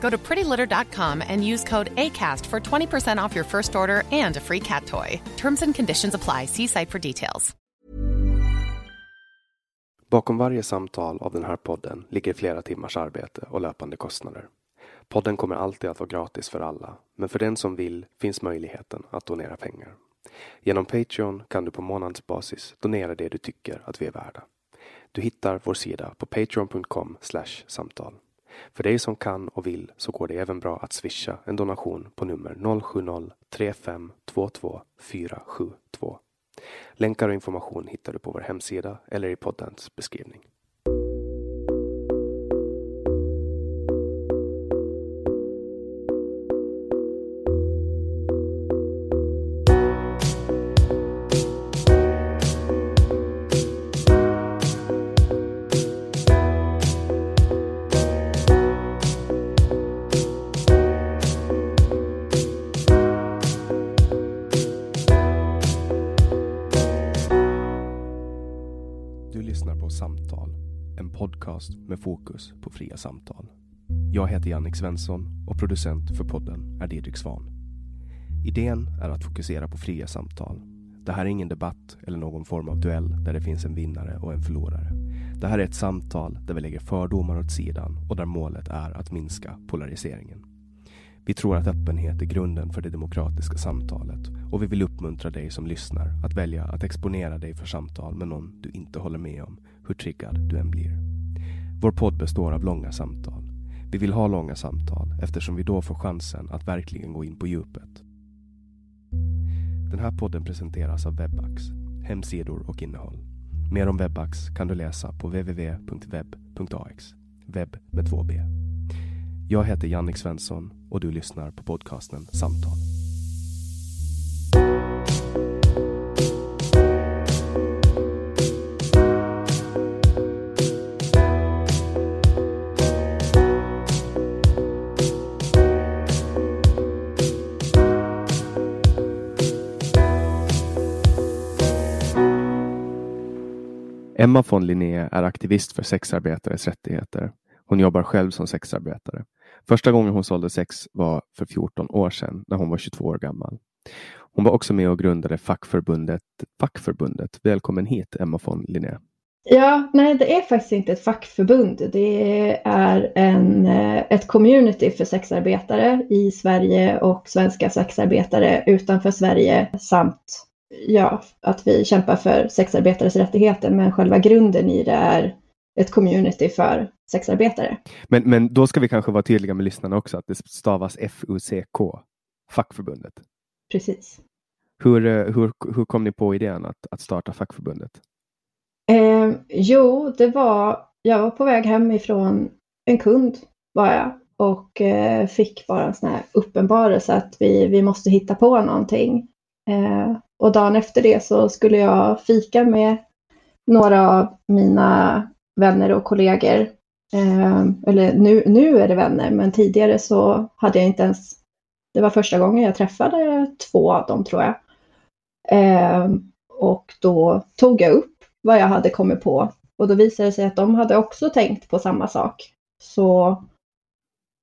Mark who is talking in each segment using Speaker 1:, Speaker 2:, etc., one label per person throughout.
Speaker 1: Go to prettylitter.com and use code ACAST for 20% off your first order and a free cat toy. Terms and conditions apply. See site for details.
Speaker 2: Bakom varje samtal av den här podden ligger flera timmars arbete och löpande kostnader. Podden kommer alltid att vara gratis för alla, men för den som vill finns möjligheten att donera pengar. Genom Patreon kan du på månadsbasis donera det du tycker att vi är värda. Du hittar vår sida på patreon.com samtal. För dig som kan och vill så går det även bra att swisha en donation på nummer 070-3522 472. Länkar och information hittar du på vår hemsida eller i poddens beskrivning. Podcast med fokus på fria samtal. Jag heter Jannik Svensson och producent för podden är Didrik Svan. Idén är att fokusera på fria samtal. Det här är ingen debatt eller någon form av duell där det finns en vinnare och en förlorare. Det här är ett samtal där vi lägger fördomar åt sidan och där målet är att minska polariseringen. Vi tror att öppenhet är grunden för det demokratiska samtalet och vi vill uppmuntra dig som lyssnar att välja att exponera dig för samtal med någon du inte håller med om, hur triggad du än blir. Vår podd består av långa samtal. Vi vill ha långa samtal eftersom vi då får chansen att verkligen gå in på djupet. Den här podden presenteras av Webax, hemsidor och innehåll. Mer om Webax kan du läsa på www.web.ax. webb med två b. Jag heter Jannik Svensson och du lyssnar på podcasten Samtal. Emma von Linné är aktivist för sexarbetares rättigheter. Hon jobbar själv som sexarbetare. Första gången hon sålde sex var för 14 år sedan när hon var 22 år gammal. Hon var också med och grundade fackförbundet Fackförbundet. Välkommen hit Emma von Linné.
Speaker 3: Ja, nej det är faktiskt inte ett fackförbund. Det är en, eh, ett community för sexarbetare i Sverige och svenska sexarbetare utanför Sverige samt ja, att vi kämpar för sexarbetares rättigheter. Men själva grunden i det är ett community för sexarbetare.
Speaker 2: Men, men då ska vi kanske vara tydliga med lyssnarna också att det stavas F-U-C-K, fackförbundet.
Speaker 3: Precis.
Speaker 2: Hur, eh, hur, hur kom ni på idén att, att starta fackförbundet?
Speaker 3: Eh, jo, det var, jag var på väg hem ifrån en kund var jag och eh, fick bara en sån här uppenbarelse att vi, vi måste hitta på någonting. Eh, och dagen efter det så skulle jag fika med några av mina vänner och kollegor. Eh, eller nu, nu är det vänner, men tidigare så hade jag inte ens, det var första gången jag träffade två av dem tror jag. Eh, och då tog jag upp vad jag hade kommit på och då visade det sig att de hade också tänkt på samma sak. Så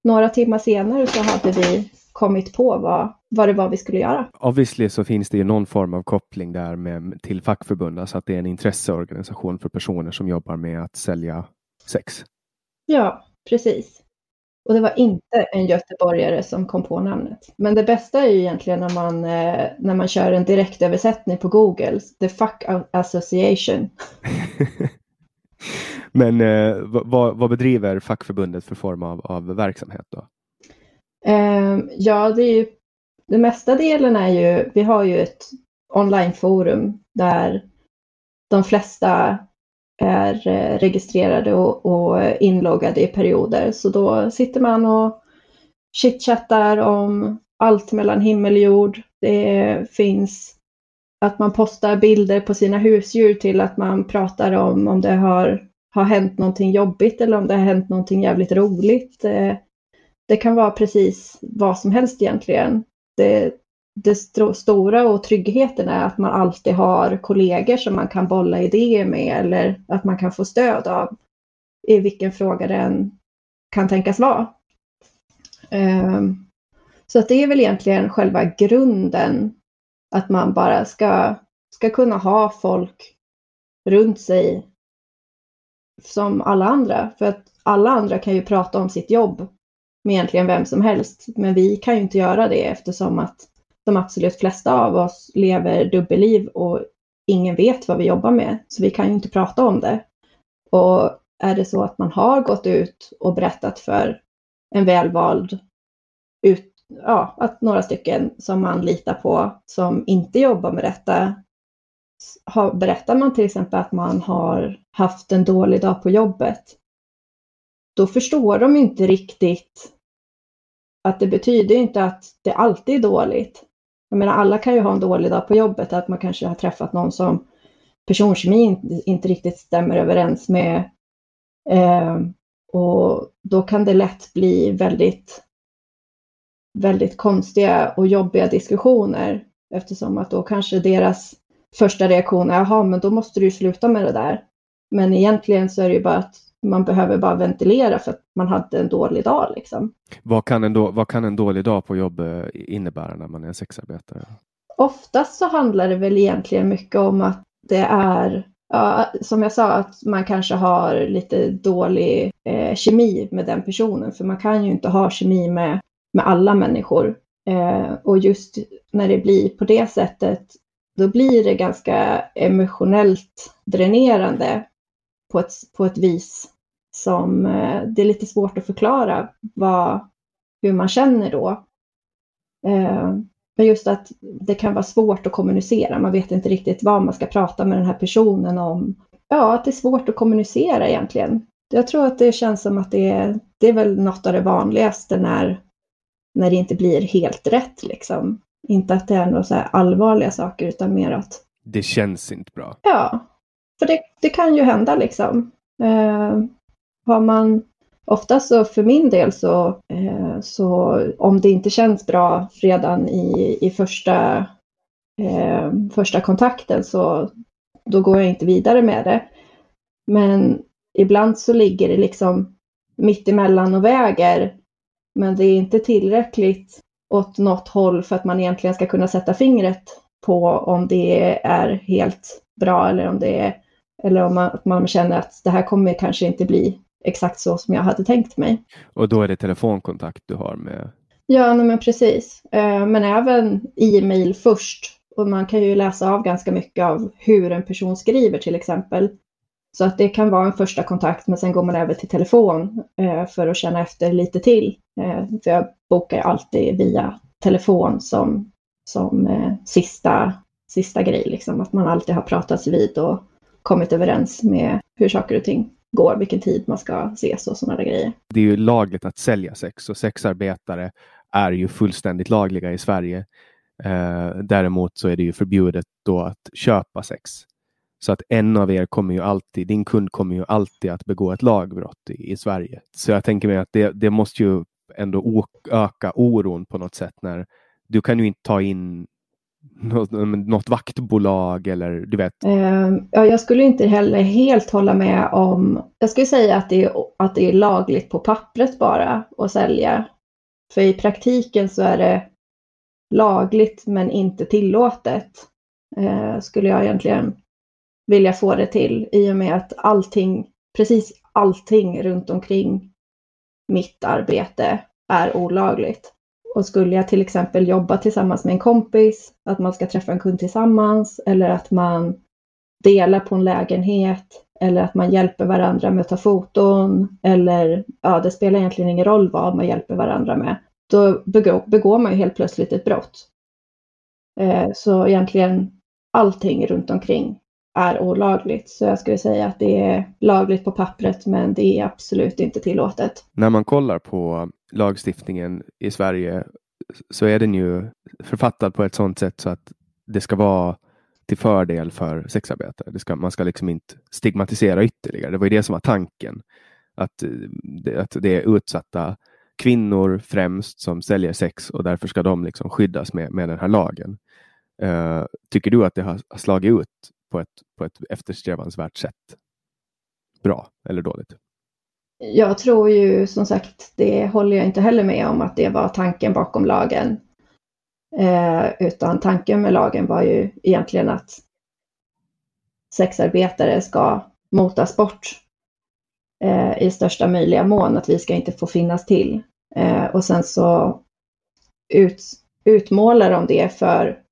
Speaker 3: några timmar senare så hade vi kommit på vad, vad det var vi skulle göra.
Speaker 2: Obviously så finns det ju någon form av koppling där med, till fackförbund, alltså att det är en intresseorganisation för personer som jobbar med att sälja sex.
Speaker 3: Ja, precis. Och det var inte en göteborgare som kom på namnet. Men det bästa är ju egentligen när man, eh, när man kör en direktöversättning på Google, The Fuck Association.
Speaker 2: Men eh, vad, vad, bedriver fackförbundet för form av, av verksamhet då?
Speaker 3: Eh, ja, det är ju den mesta delen är ju, vi har ju ett onlineforum där de flesta är eh, registrerade och, och inloggade i perioder. Så då sitter man och chitchattar om allt mellan himmel och jord. Det finns att man postar bilder på sina husdjur till att man pratar om om det har, har hänt någonting jobbigt eller om det har hänt någonting jävligt roligt. Eh, det, kan vara precis vad som helst egentligen. Det, det st stora och tryggheten är att man alltid har kollegor som man kan bolla idéer med eller att man kan få stöd av i vilken fråga den kan tänkas vara. Um, så att det är väl egentligen själva grunden att man bara ska, ska kunna ha folk runt sig som alla andra. För att alla andra kan ju prata om sitt jobb med egentligen vem som helst. Men vi kan ju inte göra det eftersom att de absolut flesta av oss lever dubbelliv och ingen vet vad vi jobbar med. Så vi kan ju inte prata om det. Och är det så att man har gått ut och berättat för en välvald, ut, ja, att några stycken som man litar på som inte jobbar med detta, har, berättar man till exempel att man har haft en dålig dag på jobbet, då förstår de inte riktigt att det betyder inte att det alltid är dåligt. Jag menar, alla kan ju ha en dålig dag på jobbet, att man kanske har träffat någon som personkemi inte riktigt stämmer överens med. Eh, och då kan det lätt bli väldigt, väldigt konstiga och jobbiga diskussioner eftersom att då kanske deras första reaktion är, jaha, men då måste du sluta med det där. Men egentligen så är det ju bara att man behöver bara ventilera för att man hade en dålig dag. Liksom.
Speaker 2: Vad, kan en då, vad kan en dålig dag på jobb eh, innebära när man är sexarbetare?
Speaker 3: Oftast så handlar det väl egentligen mycket om att det är, ja, som jag sa, att man kanske har lite dålig eh, kemi med den personen. För man kan ju inte ha kemi med, med alla människor. Eh, och just när det blir på det sättet, då blir det ganska emotionellt dränerande på ett, på ett vis som eh, det är lite svårt att förklara vad, hur man känner då. Eh, men just att det kan vara svårt att kommunicera. Man vet inte riktigt vad man ska prata med den här personen om. Ja, att det är svårt att kommunicera egentligen. Jag tror att det känns som att det är, det är väl något av det vanligaste när, när det inte blir helt rätt. Liksom. Inte att det är några så allvarliga saker utan mer att...
Speaker 2: Det känns inte bra.
Speaker 3: Ja, för det, det kan ju hända liksom. Har man Oftast så för min del så, eh, så om det inte känns bra redan i, i första, eh, första kontakten så då går jag inte vidare med det. Men ibland så ligger det liksom mitt emellan och väger. Men det är inte tillräckligt åt något håll för att man egentligen ska kunna sätta fingret på om det är helt bra eller om det är eller om man, man känner att det här kommer kanske inte bli exakt så som jag hade tänkt mig.
Speaker 2: Och då är det telefonkontakt du har med?
Speaker 3: Ja, men precis. Eh, men även e-mail först. Och man kan ju läsa av ganska mycket av hur en person skriver till exempel. Så att det kan vara en första kontakt, men sen går man över till telefon eh, för att känna efter lite till. Eh, för jag bokar alltid via telefon som, som sista, sista grej, liksom. att man alltid har pratats vid och kommit överens med hur saker och ting går, vilken tid man ska ses och sådana där grejer.
Speaker 2: Det är ju lagligt att sälja sex och sexarbetare är ju fullständigt lagliga i Sverige. Eh, däremot så är det ju förbjudet då att köpa sex. Så att en av er kommer ju alltid, din kund kommer ju alltid att begå ett lagbrott i, i Sverige. Så jag tänker mig att det, det måste ju ändå öka oron på något sätt när du kan ju inte ta in något, något vaktbolag eller du vet?
Speaker 3: Ehm, ja, jag skulle inte heller helt hålla med om, jag skulle säga att det, är, att det är lagligt på pappret bara att sälja. För i praktiken så är det lagligt men inte tillåtet. Eh, skulle jag egentligen vilja få det till i och med att allting, precis allting runt omkring mitt arbete är olagligt. Och skulle jag till exempel jobba tillsammans med en kompis, att man ska träffa en kund tillsammans eller att man delar på en lägenhet eller att man hjälper varandra med att ta foton eller ja, det spelar egentligen ingen roll vad man hjälper varandra med. Då begår, begår man ju helt plötsligt ett brott. Eh, så egentligen allting runt omkring är olagligt. Så jag skulle säga att det är lagligt på pappret men det är absolut inte tillåtet.
Speaker 2: När man kollar på lagstiftningen i Sverige så är den ju författad på ett sådant sätt så att det ska vara till fördel för sexarbetare. Det ska, man ska liksom inte stigmatisera ytterligare. Det var ju det som var tanken. Att eh, det, att det är utsatta kvinnor främst som säljer sex och därför ska de liksom skyddas med, med den här lagen. Uh, tycker du att det har slagit ut på ett, på ett eftersträvansvärt sätt? Bra eller dåligt?
Speaker 3: Jag tror ju som sagt, det håller jag inte heller med om att det var tanken bakom lagen. Eh, utan tanken med lagen var ju egentligen att sexarbetare ska motas bort eh, i största möjliga mån, att vi ska inte få finnas till. Eh, och sen så ut, utmålar de det för,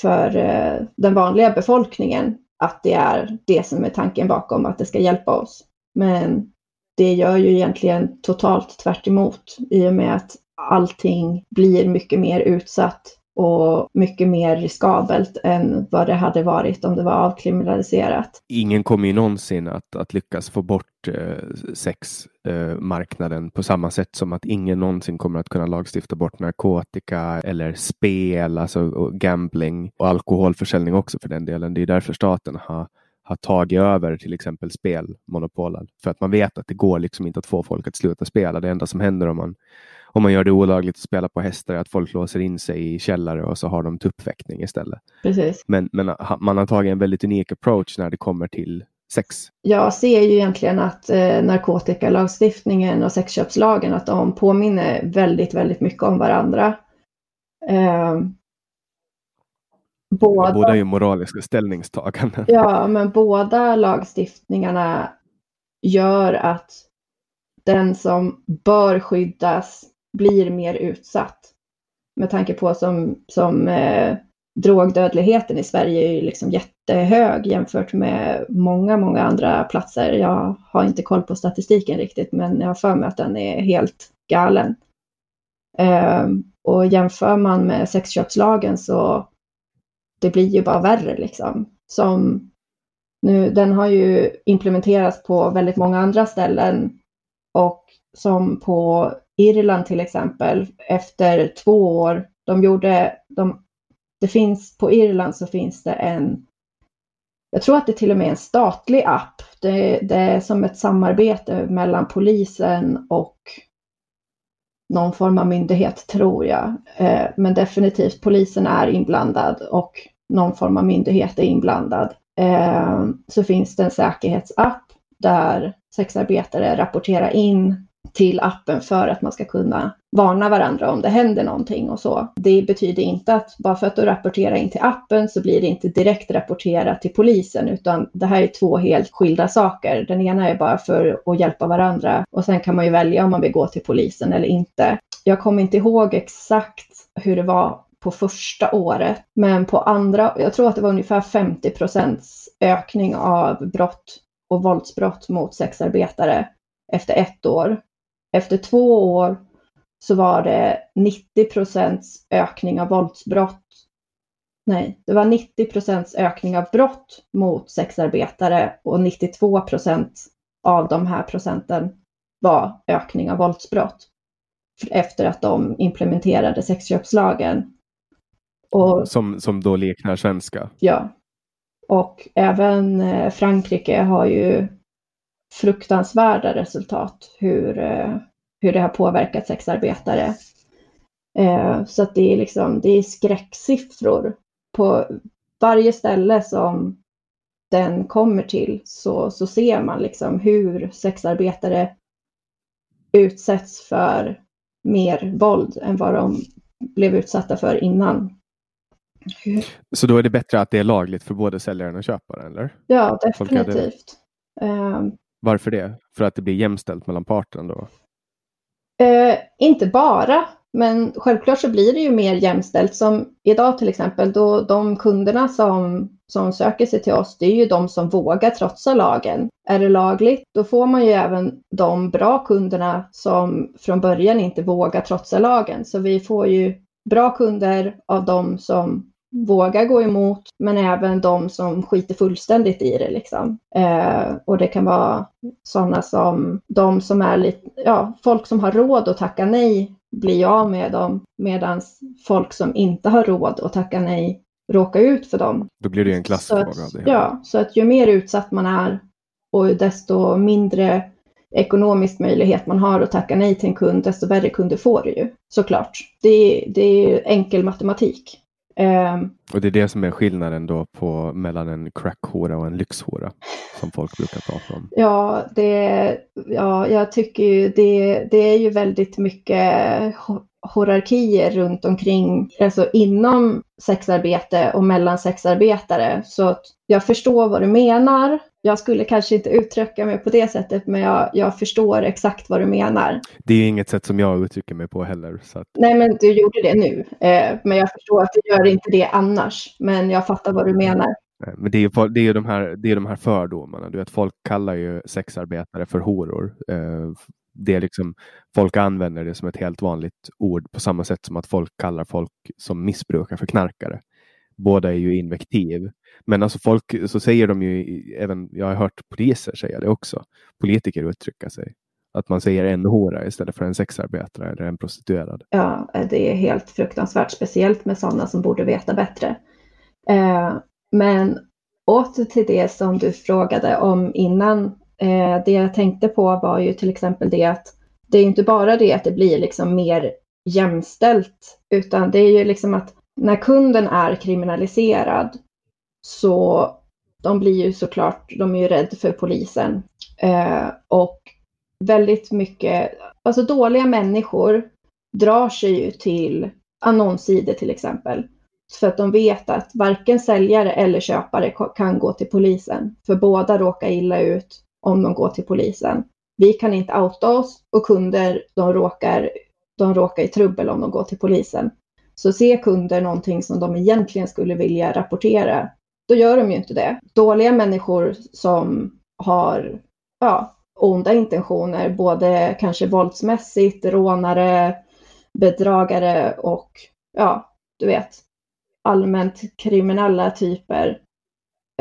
Speaker 3: för eh, den vanliga befolkningen, att det är det som är tanken bakom, att det ska hjälpa oss. Men det gör ju egentligen totalt tvärt i och med att allting blir mycket mer utsatt och mycket mer riskabelt än vad det hade varit om det var avkriminaliserat.
Speaker 2: Ingen kommer ju någonsin att, att lyckas få bort eh, sexmarknaden eh, på samma sätt som att ingen någonsin kommer att kunna lagstifta bort narkotika eller spel, alltså och gambling och alkoholförsäljning också för den delen. Det är därför staten har har tagit över till exempel spelmonopolen. För att man vet att det går liksom inte att få folk att sluta spela. Det enda som händer om man, om man gör det olagligt att spela på hästar är att folk låser in sig i källare och så har de tuppfäktning istället.
Speaker 3: Precis.
Speaker 2: Men, men man har tagit en väldigt unik approach när det kommer till sex.
Speaker 3: Jag ser ju egentligen att eh, narkotikalagstiftningen och sexköpslagen att de påminner väldigt, väldigt mycket om varandra. Eh,
Speaker 2: Båda, båda är moraliska ställningstaganden.
Speaker 3: Ja, men båda lagstiftningarna gör att den som bör skyddas blir mer utsatt. Med tanke på som, som eh, drogdödligheten i Sverige är ju liksom jättehög jämfört med många, många andra platser. Jag har inte koll på statistiken riktigt, men jag har för mig att den är helt galen. Eh, och jämför man med sexköpslagen så det blir ju bara värre liksom. Som nu, den har ju implementerats på väldigt många andra ställen och som på Irland till exempel efter två år, de gjorde, de, det finns på Irland så finns det en, jag tror att det till och med är en statlig app. Det, det är som ett samarbete mellan polisen och någon form av myndighet tror jag. Eh, men definitivt polisen är inblandad och någon form av myndighet är inblandad. Eh, så finns det en säkerhetsapp där sexarbetare rapporterar in till appen för att man ska kunna varna varandra om det händer någonting och så. Det betyder inte att bara för att du rapporterar in till appen så blir det inte direkt rapporterat till polisen utan det här är två helt skilda saker. Den ena är bara för att hjälpa varandra och sen kan man ju välja om man vill gå till polisen eller inte. Jag kommer inte ihåg exakt hur det var på första året. Men på andra, jag tror att det var ungefär 50 procents ökning av brott och våldsbrott mot sexarbetare efter ett år. Efter två år så var det 90 procents ökning av våldsbrott. Nej, det var 90 procents ökning av brott mot sexarbetare och 92 procent av de här procenten var ökning av våldsbrott efter att de implementerade sexköpslagen.
Speaker 2: Och, som, som då liknar svenska?
Speaker 3: Ja. Och även eh, Frankrike har ju fruktansvärda resultat hur, eh, hur det har påverkat sexarbetare. Eh, så att det är liksom, det är skräcksiffror på varje ställe som den kommer till så, så ser man liksom hur sexarbetare utsätts för mer våld än vad de blev utsatta för innan.
Speaker 2: Så då är det bättre att det är lagligt för både säljaren och köparen? Eller?
Speaker 3: Ja, definitivt.
Speaker 2: Um, Varför det? För att det blir jämställt mellan parterna då?
Speaker 3: Uh, inte bara, men självklart så blir det ju mer jämställt. Som idag till exempel, då de kunderna som, som söker sig till oss, det är ju de som vågar trotsa lagen. Är det lagligt, då får man ju även de bra kunderna som från början inte vågar trotsa lagen. Så vi får ju bra kunder av de som vågar gå emot, men även de som skiter fullständigt i det. Liksom. Eh, och det kan vara sådana som de som är lite, ja, folk som har råd att tacka nej blir av med dem, medan folk som inte har råd att tacka nej råkar ut för dem.
Speaker 2: Då blir det en klassfråga.
Speaker 3: Så att, ja, så att ju mer utsatt man är och desto mindre ekonomisk möjlighet man har att tacka nej till en kund, desto värre kunder får du ju såklart. Det, det är enkel matematik.
Speaker 2: Um, och det är det som är skillnaden då på mellan en crackhora och en lyxhora som folk brukar prata om.
Speaker 3: Ja, det, ja jag tycker ju det, det är ju väldigt mycket hierarkier runt omkring, alltså inom sexarbete och mellan sexarbetare. Så att jag förstår vad du menar. Jag skulle kanske inte uttrycka mig på det sättet, men jag, jag förstår exakt vad du menar.
Speaker 2: Det är inget sätt som jag uttrycker mig på heller. Att...
Speaker 3: Nej, men du gjorde det nu. Eh, men jag förstår att du gör inte det annars. Men jag fattar vad du menar.
Speaker 2: Men det är det är de, här, det är de här fördomarna. Du vet, folk kallar ju sexarbetare för horor. Eh, det är liksom, folk använder det som ett helt vanligt ord på samma sätt som att folk kallar folk som missbrukar för knarkare. Båda är ju invektiv. Men alltså folk, så säger de ju, även, jag har hört poliser säga det också, politiker uttrycka sig. Att man säger en hora istället för en sexarbetare eller en prostituerad.
Speaker 3: Ja, det är helt fruktansvärt, speciellt med sådana som borde veta bättre. Eh, men åter till det som du frågade om innan. Eh, det jag tänkte på var ju till exempel det att det är inte bara det att det blir liksom mer jämställt, utan det är ju liksom att när kunden är kriminaliserad så de blir ju såklart, de är ju rädda för polisen. Eh, och väldigt mycket, alltså dåliga människor drar sig ju till annonssidor till exempel. För att de vet att varken säljare eller köpare kan gå till polisen. För båda råkar illa ut om de går till polisen. Vi kan inte outa oss och kunder de råkar, de råkar i trubbel om de går till polisen. Så ser kunder någonting som de egentligen skulle vilja rapportera, då gör de ju inte det. Dåliga människor som har ja, onda intentioner, både kanske våldsmässigt, rånare, bedragare och ja, du vet, allmänt kriminella typer.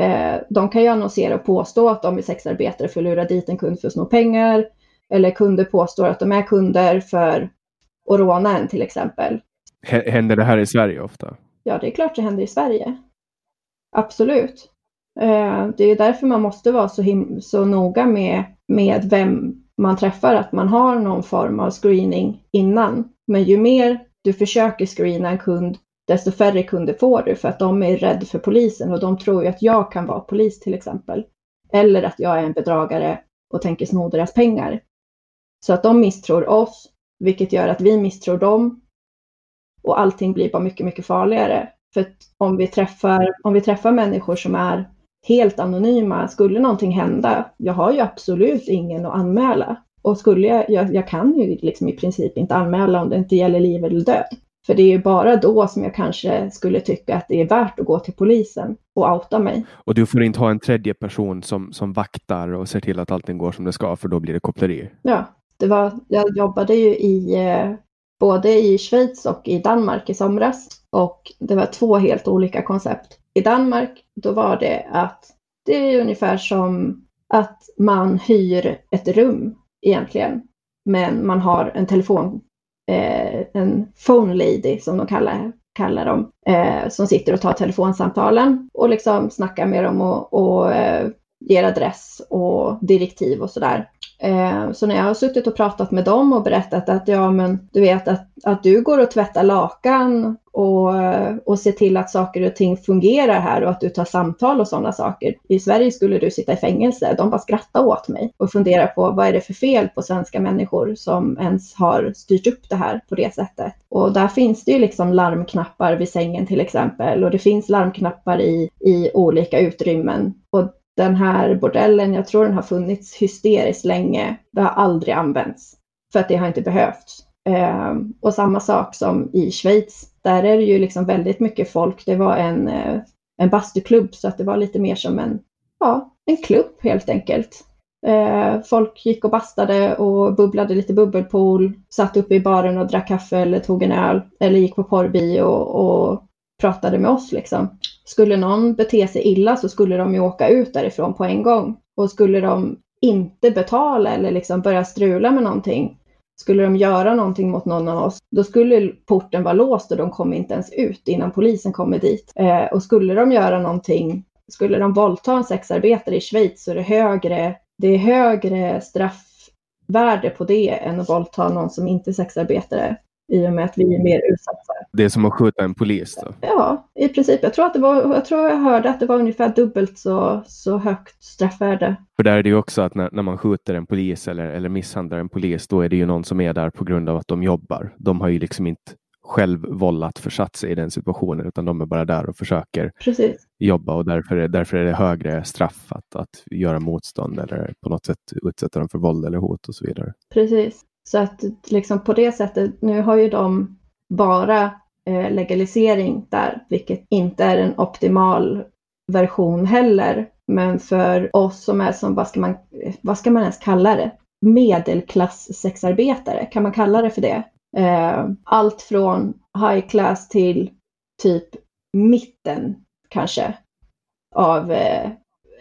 Speaker 3: Eh, de kan ju annonsera och påstå att de är sexarbetare för att lura dit en kund för att sno pengar. Eller kunder påstår att de är kunder för att råna en till exempel.
Speaker 2: Händer det här i Sverige ofta?
Speaker 3: Ja, det är klart det händer i Sverige. Absolut. Eh, det är därför man måste vara så, him- så noga med, med vem man träffar, att man har någon form av screening innan. Men ju mer du försöker screena en kund, desto färre kunder får du för att de är rädda för polisen och de tror ju att jag kan vara polis till exempel. Eller att jag är en bedragare och tänker sno deras pengar. Så att de misstror oss, vilket gör att vi misstror dem och allting blir bara mycket, mycket farligare. För om vi, träffar, om vi träffar människor som är helt anonyma, skulle någonting hända, jag har ju absolut ingen att anmäla. Och skulle jag, jag, jag kan ju liksom i princip inte anmäla om det inte gäller liv eller död. För det är ju bara då som jag kanske skulle tycka att det är värt att gå till polisen och outa mig.
Speaker 2: Och du får inte ha en tredje person som, som vaktar och ser till att allting går som det ska, för då blir det koppleri.
Speaker 3: Ja, det var, jag jobbade ju i eh, både i Schweiz och i Danmark i somras. Och det var två helt olika koncept. I Danmark, då var det att det är ungefär som att man hyr ett rum egentligen. Men man har en telefon, eh, en phone lady som de kallar, kallar dem, eh, som sitter och tar telefonsamtalen och liksom snackar med dem och, och eh, ger adress och direktiv och sådär. Eh, så när jag har suttit och pratat med dem och berättat att ja men du vet att, att du går och tvättar lakan och, och ser till att saker och ting fungerar här och att du tar samtal och sådana saker. I Sverige skulle du sitta i fängelse. De bara skrattar åt mig och funderar på vad är det för fel på svenska människor som ens har styrt upp det här på det sättet. Och där finns det ju liksom larmknappar vid sängen till exempel och det finns larmknappar i, i olika utrymmen. Och den här bordellen, jag tror den har funnits hysteriskt länge. Det har aldrig använts för att det har inte behövts. Eh, och samma sak som i Schweiz. Där är det ju liksom väldigt mycket folk. Det var en, eh, en bastuklubb så att det var lite mer som en, ja, en klubb helt enkelt. Eh, folk gick och bastade och bubblade lite bubbelpool, satt uppe i baren och drack kaffe eller tog en öl eller gick på porrbio och, och pratade med oss liksom. Skulle någon bete sig illa så skulle de ju åka ut därifrån på en gång. Och skulle de inte betala eller liksom börja strula med någonting, skulle de göra någonting mot någon av oss, då skulle porten vara låst och de kom inte ens ut innan polisen kommer dit. Eh, och skulle de göra någonting, skulle de våldta en sexarbetare i Schweiz så är det högre, det är högre straffvärde på det än att våldta någon som inte är sexarbetare i och med att vi är mer utsatta.
Speaker 2: Det är som att skjuta en polis då?
Speaker 3: Ja, i princip. Jag tror att det var, jag tror jag hörde att det var ungefär dubbelt så, så högt straffvärde.
Speaker 2: För där är det ju också att när, när man skjuter en polis eller, eller misshandlar en polis, då är det ju någon som är där på grund av att de jobbar. De har ju liksom inte själv vållat försatt sig i den situationen, utan de är bara där och försöker
Speaker 3: Precis.
Speaker 2: jobba och därför är, därför är det högre straff att, att göra motstånd eller på något sätt utsätta dem för våld eller hot och så vidare.
Speaker 3: Precis. Så att liksom på det sättet, nu har ju de bara eh, legalisering där, vilket inte är en optimal version heller. Men för oss som är som, vad ska man, vad ska man ens kalla det? Medelklass sexarbetare, kan man kalla det för det? Eh, allt från high class till typ mitten kanske av eh,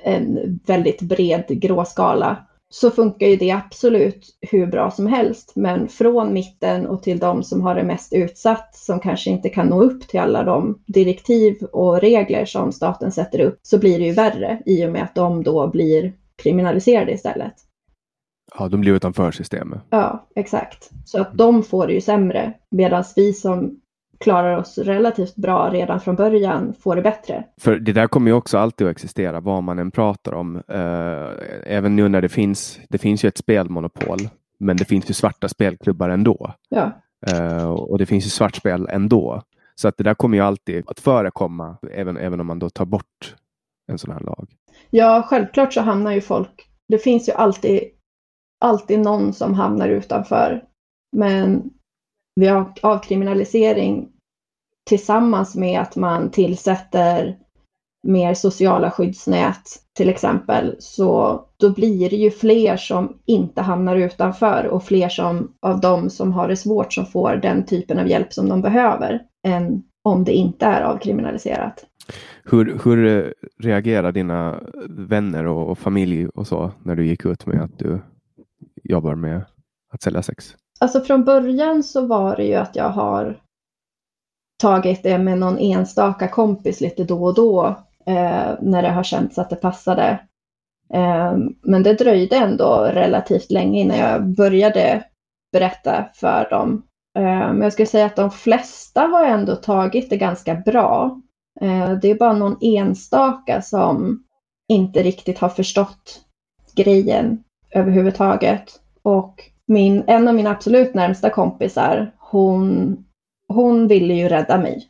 Speaker 3: en väldigt bred gråskala så funkar ju det absolut hur bra som helst. Men från mitten och till de som har det mest utsatt, som kanske inte kan nå upp till alla de direktiv och regler som staten sätter upp, så blir det ju värre i och med att de då blir kriminaliserade istället.
Speaker 2: Ja, de blir utanför systemet.
Speaker 3: Ja, exakt. Så att de får det ju sämre, medan vi som klarar oss relativt bra redan från början får det bättre.
Speaker 2: För det där kommer ju också alltid att existera vad man än pratar om. Uh, även nu när det finns, det finns ju ett spelmonopol, men det finns ju svarta spelklubbar ändå.
Speaker 3: Ja.
Speaker 2: Uh, och det finns ju svartspel ändå. Så att det där kommer ju alltid att förekomma, även, även om man då tar bort en sån här lag.
Speaker 3: Ja, självklart så hamnar ju folk, det finns ju alltid, alltid någon som hamnar utanför. Men vid avkriminalisering tillsammans med att man tillsätter mer sociala skyddsnät till exempel, så då blir det ju fler som inte hamnar utanför och fler som, av dem som har det svårt som får den typen av hjälp som de behöver än om det inte är avkriminaliserat.
Speaker 2: Hur, hur reagerar dina vänner och, och familj och så när du gick ut med att du jobbar med att sälja sex?
Speaker 3: Alltså från början så var det ju att jag har tagit det med någon enstaka kompis lite då och då eh, när det har känts att det passade. Eh, men det dröjde ändå relativt länge innan jag började berätta för dem. Eh, men jag skulle säga att de flesta har ändå tagit det ganska bra. Eh, det är bara någon enstaka som inte riktigt har förstått grejen överhuvudtaget. Och min, en av mina absolut närmsta kompisar, hon, hon ville ju rädda mig.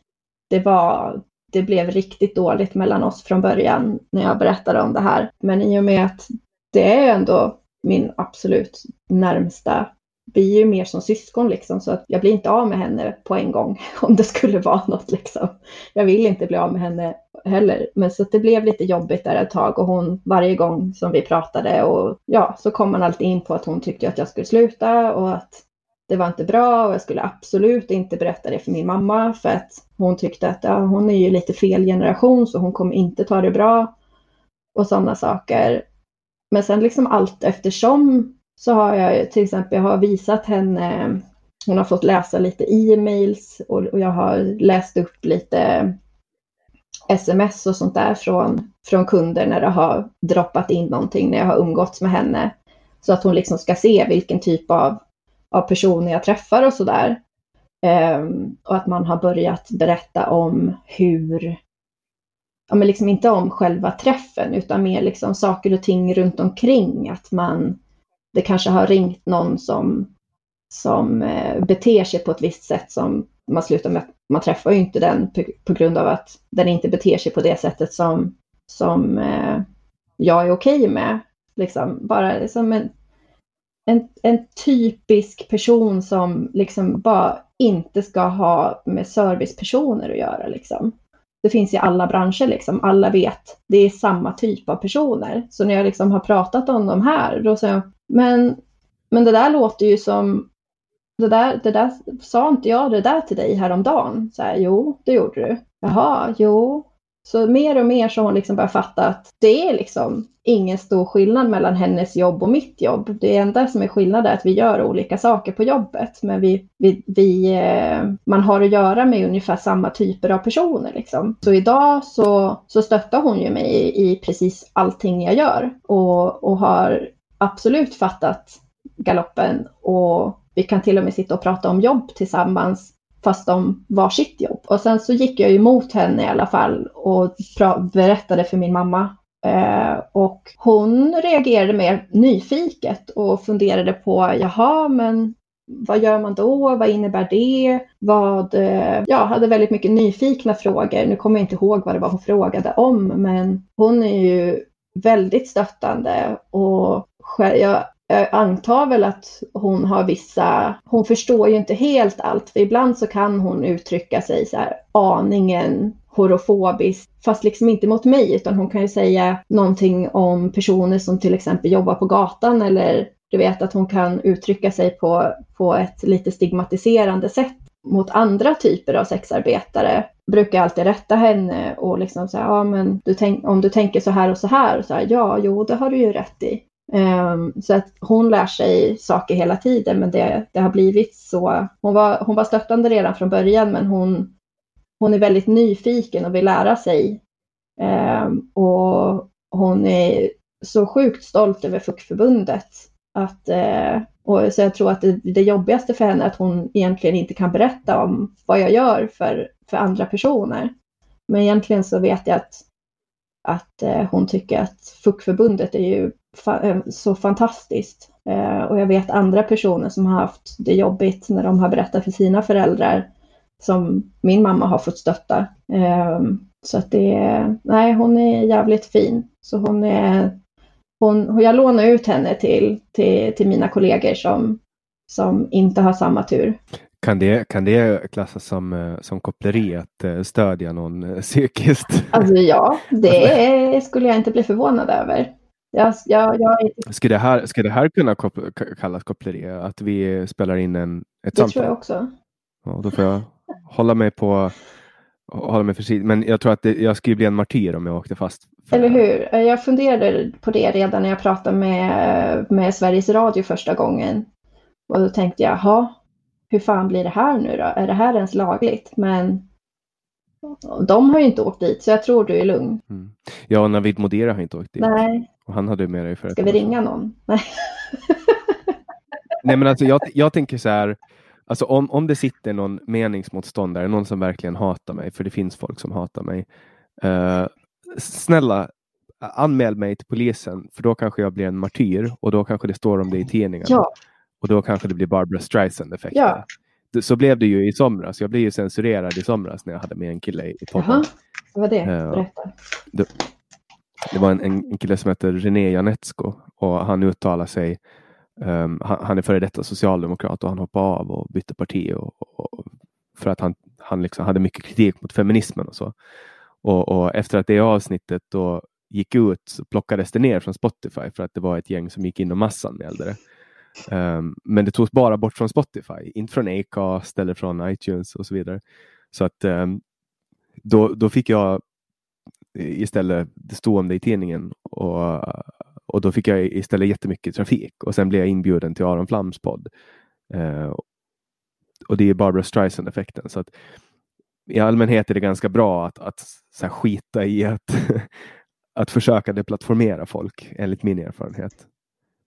Speaker 3: Det, var, det blev riktigt dåligt mellan oss från början när jag berättade om det här. Men i och med att det är ändå min absolut närmsta vi är ju mer som syskon liksom så att jag blir inte av med henne på en gång om det skulle vara något liksom. Jag vill inte bli av med henne heller. Men så det blev lite jobbigt där ett tag och hon varje gång som vi pratade och ja, så kom man alltid in på att hon tyckte att jag skulle sluta och att det var inte bra och jag skulle absolut inte berätta det för min mamma för att hon tyckte att ja, hon är ju lite fel generation så hon kommer inte ta det bra och sådana saker. Men sen liksom allt eftersom så har jag till exempel jag har visat henne, hon har fått läsa lite e-mails och, och jag har läst upp lite sms och sånt där från, från kunder när det har droppat in någonting, när jag har umgåtts med henne. Så att hon liksom ska se vilken typ av, av personer jag träffar och sådär. Um, och att man har börjat berätta om hur, ja men liksom inte om själva träffen utan mer liksom saker och ting runt omkring. Att man, det kanske har ringt någon som, som eh, beter sig på ett visst sätt som man slutar med att man träffar ju inte den på, på grund av att den inte beter sig på det sättet som, som eh, jag är okej okay med. Liksom, bara som en, en, en typisk person som liksom bara inte ska ha med servicepersoner att göra. Liksom. Det finns i alla branscher, liksom. alla vet. Det är samma typ av personer. Så när jag liksom har pratat om de här, då säger jag, men, men det där låter ju som det där, det där sa inte jag det där till dig häromdagen? Så här, jo, det gjorde du. Jaha, jo. Så mer och mer så har hon liksom börjat fatta att det är liksom ingen stor skillnad mellan hennes jobb och mitt jobb. Det enda som är skillnad är att vi gör olika saker på jobbet, men vi, vi, vi eh, man har att göra med ungefär samma typer av personer. Liksom. Så idag så, så stöttar hon ju mig i, i precis allting jag gör och, och har absolut fattat galoppen och vi kan till och med sitta och prata om jobb tillsammans fast om varsitt jobb. Och sen så gick jag emot henne i alla fall och berättade för min mamma. Eh, och hon reagerade mer nyfiket och funderade på, jaha, men vad gör man då? Vad innebär det? Vad, eh, jag hade väldigt mycket nyfikna frågor. Nu kommer jag inte ihåg vad det var hon frågade om, men hon är ju väldigt stöttande och jag jag antar väl att hon har vissa, hon förstår ju inte helt allt, för ibland så kan hon uttrycka sig så här aningen horofobiskt, fast liksom inte mot mig, utan hon kan ju säga någonting om personer som till exempel jobbar på gatan eller du vet att hon kan uttrycka sig på, på ett lite stigmatiserande sätt mot andra typer av sexarbetare brukar jag alltid rätta henne och liksom säga, ja men du tänk, om du tänker så här och så här, och så här, ja, jo, det har du ju rätt i. Um, så att hon lär sig saker hela tiden, men det, det har blivit så. Hon var, hon var stöttande redan från början, men hon, hon är väldigt nyfiken och vill lära sig. Um, och hon är så sjukt stolt över FUK-förbundet. Att, uh, och så jag tror att det, det jobbigaste för henne är att hon egentligen inte kan berätta om vad jag gör för, för andra personer. Men egentligen så vet jag att, att uh, hon tycker att FUK-förbundet är ju så fantastiskt. Eh, och jag vet andra personer som har haft det jobbigt när de har berättat för sina föräldrar som min mamma har fått stötta. Ehm, så att det är, nej hon är jävligt fin. Så hon är, hon, jag lånar ut henne till, till, till mina kollegor som, som inte har samma tur.
Speaker 2: Kan det, kan det klassas som, eh, som koppleri att stödja någon psykiskt?
Speaker 3: Alltså ja, det skulle jag inte bli förvånad över. Jag, jag, jag...
Speaker 2: Ska, det här, ska det här kunna kop kallas koppleri? Att vi spelar in en, ett
Speaker 3: det
Speaker 2: samtal? Det
Speaker 3: tror jag också.
Speaker 2: Ja, då får jag hålla mig på hålla mig försiktig. Men jag tror att det, jag skulle bli en martyr om jag åkte fast.
Speaker 3: Eller hur? Jag funderade på det redan när jag pratade med, med Sveriges Radio första gången. Och då tänkte jag, jaha, hur fan blir det här nu då? Är det här ens lagligt? Men de har ju inte åkt dit, så jag tror du är lugn.
Speaker 2: Mm. Ja, Navid Modera har inte åkt dit.
Speaker 3: Nej.
Speaker 2: Han hade med dig för
Speaker 3: Ska vi ringa någon? Nej.
Speaker 2: Nej, men alltså jag, jag tänker så här. Alltså om, om det sitter någon meningsmotståndare, någon som verkligen hatar mig, för det finns folk som hatar mig. Uh, snälla, anmäl mig till polisen, för då kanske jag blir en martyr och då kanske det står om det i tidningarna.
Speaker 3: Ja.
Speaker 2: Och då kanske det blir Barbara Streisand-effekter. Ja så blev det ju i somras. Jag blev ju censurerad i somras när jag hade med en kille i podden.
Speaker 3: Jaha, vad var det? Eh, Berätta.
Speaker 2: Det, det var en, en, kille som heter René Janetsko och han uttalar sig um, han, han, är före detta socialdemokrat och han hoppade av och bytte parti och, och, för att han, han liksom hade mycket kritik mot feminismen och så. Och, och efter att det avsnittet då gick ut så plockades det ner från Spotify för att det var ett gäng som gick in och massanmälde det. Um, men det togs bara bort från Spotify, inte från Acast eller från iTunes och så vidare. Så att um, då, då fick jag istället, det i tidningen och, och då fick jag istället jättemycket trafik och sen blev jag inbjuden till Aron Flams podd. Uh, och det är Barbara Streisand effekten. Så att i allmänhet är det ganska bra att, att så här, skita i att, att försöka deplattformera folk, enligt min erfarenhet.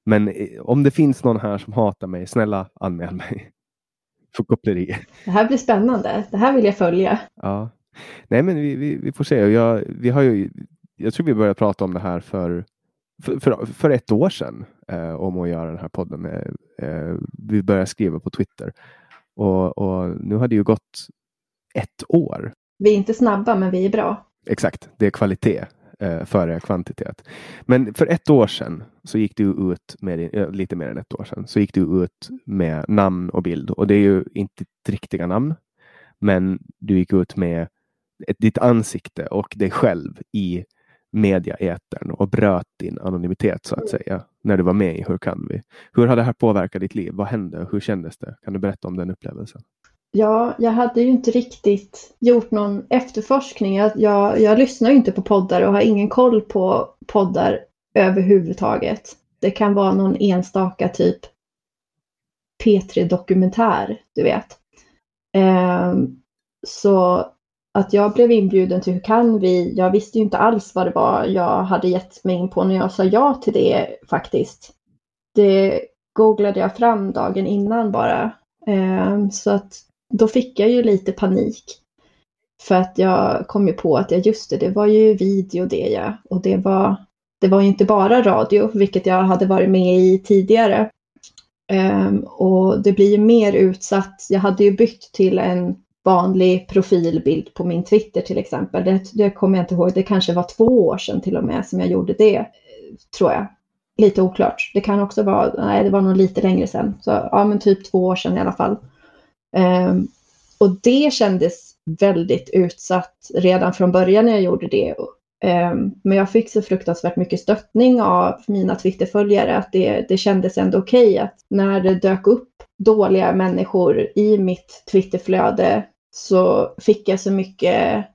Speaker 2: Men eh, om det finns någon här som hatar mig, snälla anmäl mig. För koppleri.
Speaker 3: Det här blir spännande. Det här vill jag följa.
Speaker 2: Ja. Nej men vi, vi, vi får se. Jag, vi har ju, jag tror vi började prata om det här för, för, för, för ett år sedan eh, om att göra den här podden. Eh, eh vi började skriva på Twitter. Och, och nu har det ju gått ett år.
Speaker 3: Vi är inte snabba men vi är bra.
Speaker 2: Exakt, det är kvalitet eh, före kvantitet. Men för ett år sedan så gick du ut med, eh, lite mer än ett år sedan, så gick du ut med namn och bild och det är ju inte riktiga namn. Men du gick ut med ditt ansikte och dig själv i mediaetern och bröt din anonymitet så att mm. säga när du var med i Hur kan vi? Hur har det här påverkat ditt liv? Vad hände? Hur kändes det? Kan du berätta om den upplevelsen?
Speaker 3: Ja, jag hade ju inte riktigt gjort någon efterforskning. Jag, jag, jag lyssnar ju inte på poddar och har ingen koll på poddar överhuvudtaget. Det kan vara någon enstaka typ P3 Dokumentär, du vet. Eh, så att jag blev inbjuden till Hur kan vi? Jag visste ju inte alls vad det var jag hade gett mig in på när jag sa ja till det faktiskt. Det googlade jag fram dagen innan bara. Ehm, så att då fick jag ju lite panik. För att jag kom ju på att ja, just det, det var ju video det ja. Och det var, det var ju inte bara radio, vilket jag hade varit med i tidigare. Ehm, och det blir ju mer utsatt. Jag hade ju bytt till en vanlig profilbild på min Twitter till exempel. Det, det kommer jag inte ihåg. Det kanske var två år sedan till och med som jag gjorde det, tror jag. Lite oklart. Det kan också vara, nej det var nog lite längre sedan. Så ja, men typ två år sedan i alla fall. Um, och det kändes väldigt utsatt redan från början när jag gjorde det. Um, men jag fick så fruktansvärt mycket stöttning av mina Twitterföljare att det, det kändes ändå okej okay att när det dök upp dåliga människor i mitt Twitterflöde så fick jag så mycket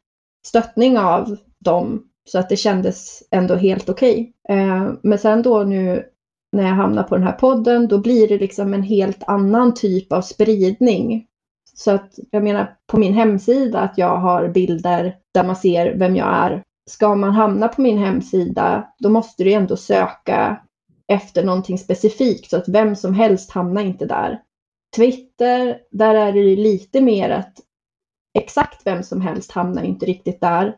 Speaker 3: stöttning av dem så att det kändes ändå helt okej. Okay. Men sen då nu när jag hamnar på den här podden, då blir det liksom en helt annan typ av spridning. Så att jag menar på min hemsida att jag har bilder där man ser vem jag är. Ska man hamna på min hemsida, då måste du ändå söka efter någonting specifikt så att vem som helst hamnar inte där. Twitter, där är det lite mer att exakt vem som helst hamnar inte riktigt där.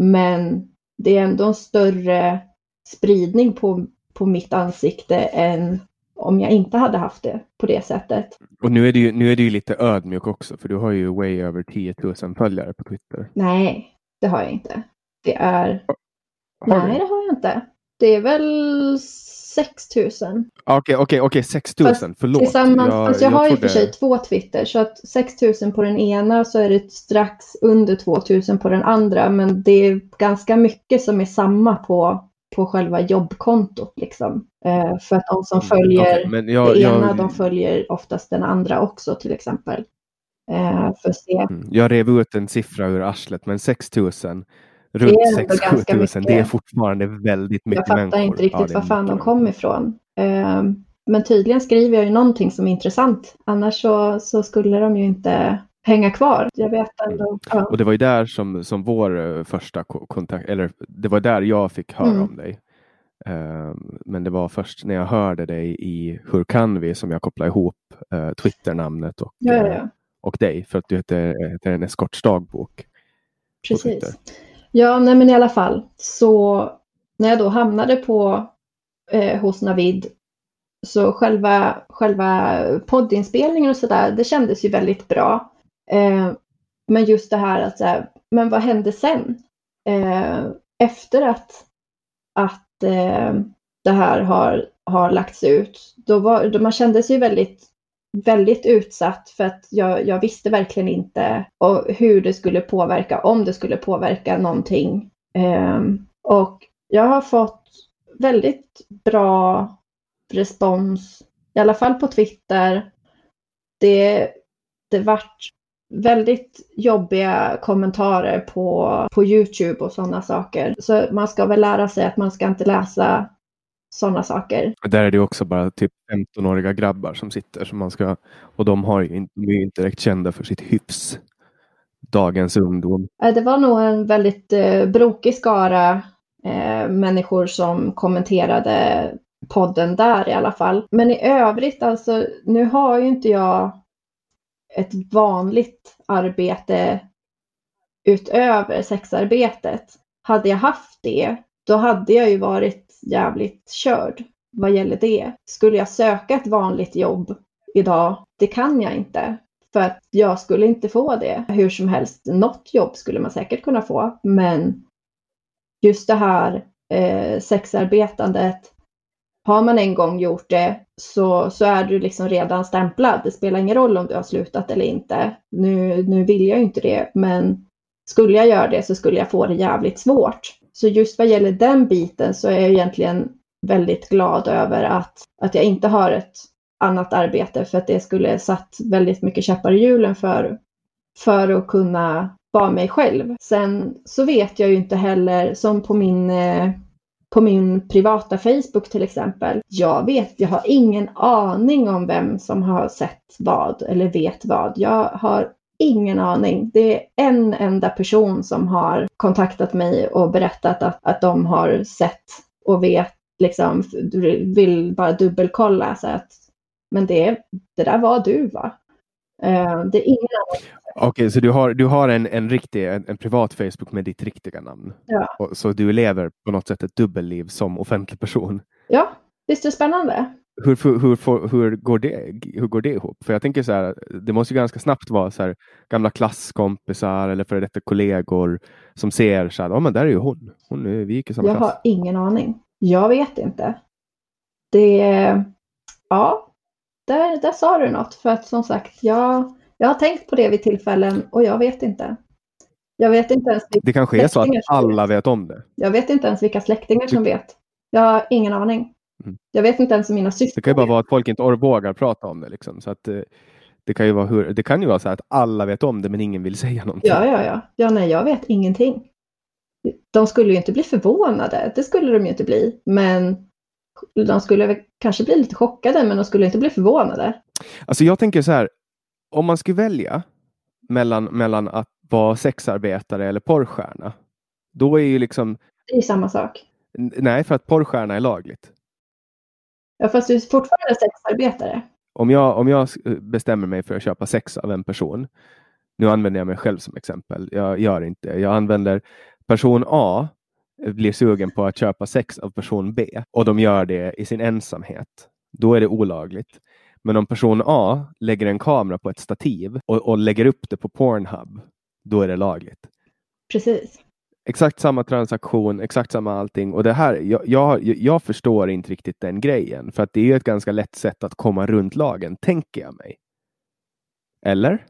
Speaker 3: Men det är ändå en större spridning på på mitt ansikte än om jag inte hade haft det på det sättet.
Speaker 2: Och nu är du ju, nu är du lite ödmjuk också, för du har ju way över 10 000 följare på Twitter.
Speaker 3: Nej, det har jag inte. Det är... Har Nej, du? det har jag inte. Det är väl 6 000.
Speaker 2: Okej, okej, okej, 6 000. Förlåt.
Speaker 3: Tillsammans, jag, alltså jag, jag har ju för sig två Twitter, så att 6 000 på den ena så är det strax under 2 000 på den andra, men det är ganska mycket som är samma på på själva jobbkontot. Liksom. Eh, för att de som mm, följer okay, jag, det ena, jag... de följer oftast den andra också till exempel. Eh, för att se. Mm,
Speaker 2: jag rev ut en siffra ur arslet, men 6 000 runt 6 000 det är fortfarande väldigt mycket
Speaker 3: människor. Jag fattar
Speaker 2: människor.
Speaker 3: inte riktigt ja, var fan de kom ifrån. Eh, men tydligen skriver jag ju någonting som är intressant. Annars så, så skulle de ju inte hänga kvar. Jag vet ändå. Ja.
Speaker 2: Och det var ju där som, som vår uh, första kontakt, eller det var där jag fick höra mm. om dig. Uh, men det var först när jag hörde dig i Hur kan vi som jag kopplade ihop uh, Twitter-namnet och, ja, ja, ja. och dig för att du heter, heter en eskortsdagbok.
Speaker 3: Precis. Ja, nej men i alla fall så när jag då hamnade på eh, hos Navid så själva, själva poddinspelningen och sådär, det kändes ju väldigt bra. Eh, men just det här att, så här, men vad hände sen? Eh, efter att, att eh, det här har, har lagts ut, då var, då man kände sig väldigt, väldigt utsatt för att jag, jag visste verkligen inte hur det skulle påverka, om det skulle påverka någonting. Eh, och jag har fått väldigt bra respons, i alla fall på Twitter. Det, det vart väldigt jobbiga kommentarer på, på Youtube och sådana saker. Så man ska väl lära sig att man ska inte läsa sådana saker.
Speaker 2: Där är det också bara typ 15-åriga grabbar som sitter som man ska och de, har ju inte, de är ju inte direkt kända för sitt hyfs. dagens ungdom?
Speaker 3: Det var nog en väldigt eh, brokig skara eh, människor som kommenterade podden där i alla fall. Men i övrigt, alltså, nu har ju inte jag ett vanligt arbete utöver sexarbetet. Hade jag haft det, då hade jag ju varit jävligt körd vad gäller det. Skulle jag söka ett vanligt jobb idag? Det kan jag inte. För att jag skulle inte få det hur som helst. Något jobb skulle man säkert kunna få, men just det här eh, sexarbetandet, har man en gång gjort det så, så är du liksom redan stämplad. Det spelar ingen roll om du har slutat eller inte. Nu, nu vill jag inte det, men skulle jag göra det så skulle jag få det jävligt svårt. Så just vad gäller den biten så är jag egentligen väldigt glad över att, att jag inte har ett annat arbete för att det skulle satt väldigt mycket käppar i hjulen för, för att kunna vara mig själv. Sen så vet jag ju inte heller, som på min, eh, på min privata Facebook till exempel. Jag vet, jag har ingen aning om vem som har sett vad eller vet vad. Jag har ingen aning. Det är en enda person som har kontaktat mig och berättat att, att de har sett och vet, liksom, vill bara dubbelkolla så att men det, det där var du va? Uh, det är ingen
Speaker 2: Okej, okay, så du har, du har en, en, riktig, en, en privat Facebook med ditt riktiga namn?
Speaker 3: Ja.
Speaker 2: Och, så du lever på något sätt ett dubbelliv som offentlig person?
Speaker 3: Ja, visst är det spännande?
Speaker 2: Hur, hur, hur, hur, går det, hur går det ihop? För jag tänker så här, det måste ju ganska snabbt vara så här, gamla klasskompisar eller före detta kollegor som ser så här, ja men där är ju hon, hon är, vi gick i samma
Speaker 3: jag
Speaker 2: klass.
Speaker 3: Jag har ingen aning. Jag vet inte. Det, ja, där, där sa du något. För att som sagt, jag, jag har tänkt på det vid tillfällen och jag vet inte. Jag vet inte ens
Speaker 2: Det kanske är så att alla vet. vet om det.
Speaker 3: Jag vet inte ens vilka släktingar som vet. Jag har ingen aning. Mm. Jag vet inte ens om mina syskon
Speaker 2: Det kan ju bara vara att folk inte vågar prata om det. Liksom. Så att, eh, det, kan ju vara hur, det kan ju vara så att alla vet om det men ingen vill säga någonting.
Speaker 3: Ja, ja, ja. ja nej, jag vet ingenting. De skulle ju inte bli förvånade. Det skulle de ju inte bli. Men de skulle kanske bli lite chockade, men de skulle inte bli förvånade.
Speaker 2: Alltså jag tänker så här, om man skulle välja mellan, mellan att vara sexarbetare eller porrstjärna, då är ju liksom...
Speaker 3: Det är samma sak.
Speaker 2: Nej, för att porrstjärna är lagligt.
Speaker 3: Ja, fast du är fortfarande sexarbetare.
Speaker 2: Om jag, om jag bestämmer mig för att köpa sex av en person, nu använder jag mig själv som exempel, jag gör inte, jag använder person A blir sugen på att köpa sex av person B och de gör det i sin ensamhet, då är det olagligt. Men om person A lägger en kamera på ett stativ och, och lägger upp det på Pornhub, då är det lagligt.
Speaker 3: Precis.
Speaker 2: Exakt samma transaktion, exakt samma allting. Och det här, jag, jag, jag förstår inte riktigt den grejen, för att det är ett ganska lätt sätt att komma runt lagen, tänker jag mig. Eller?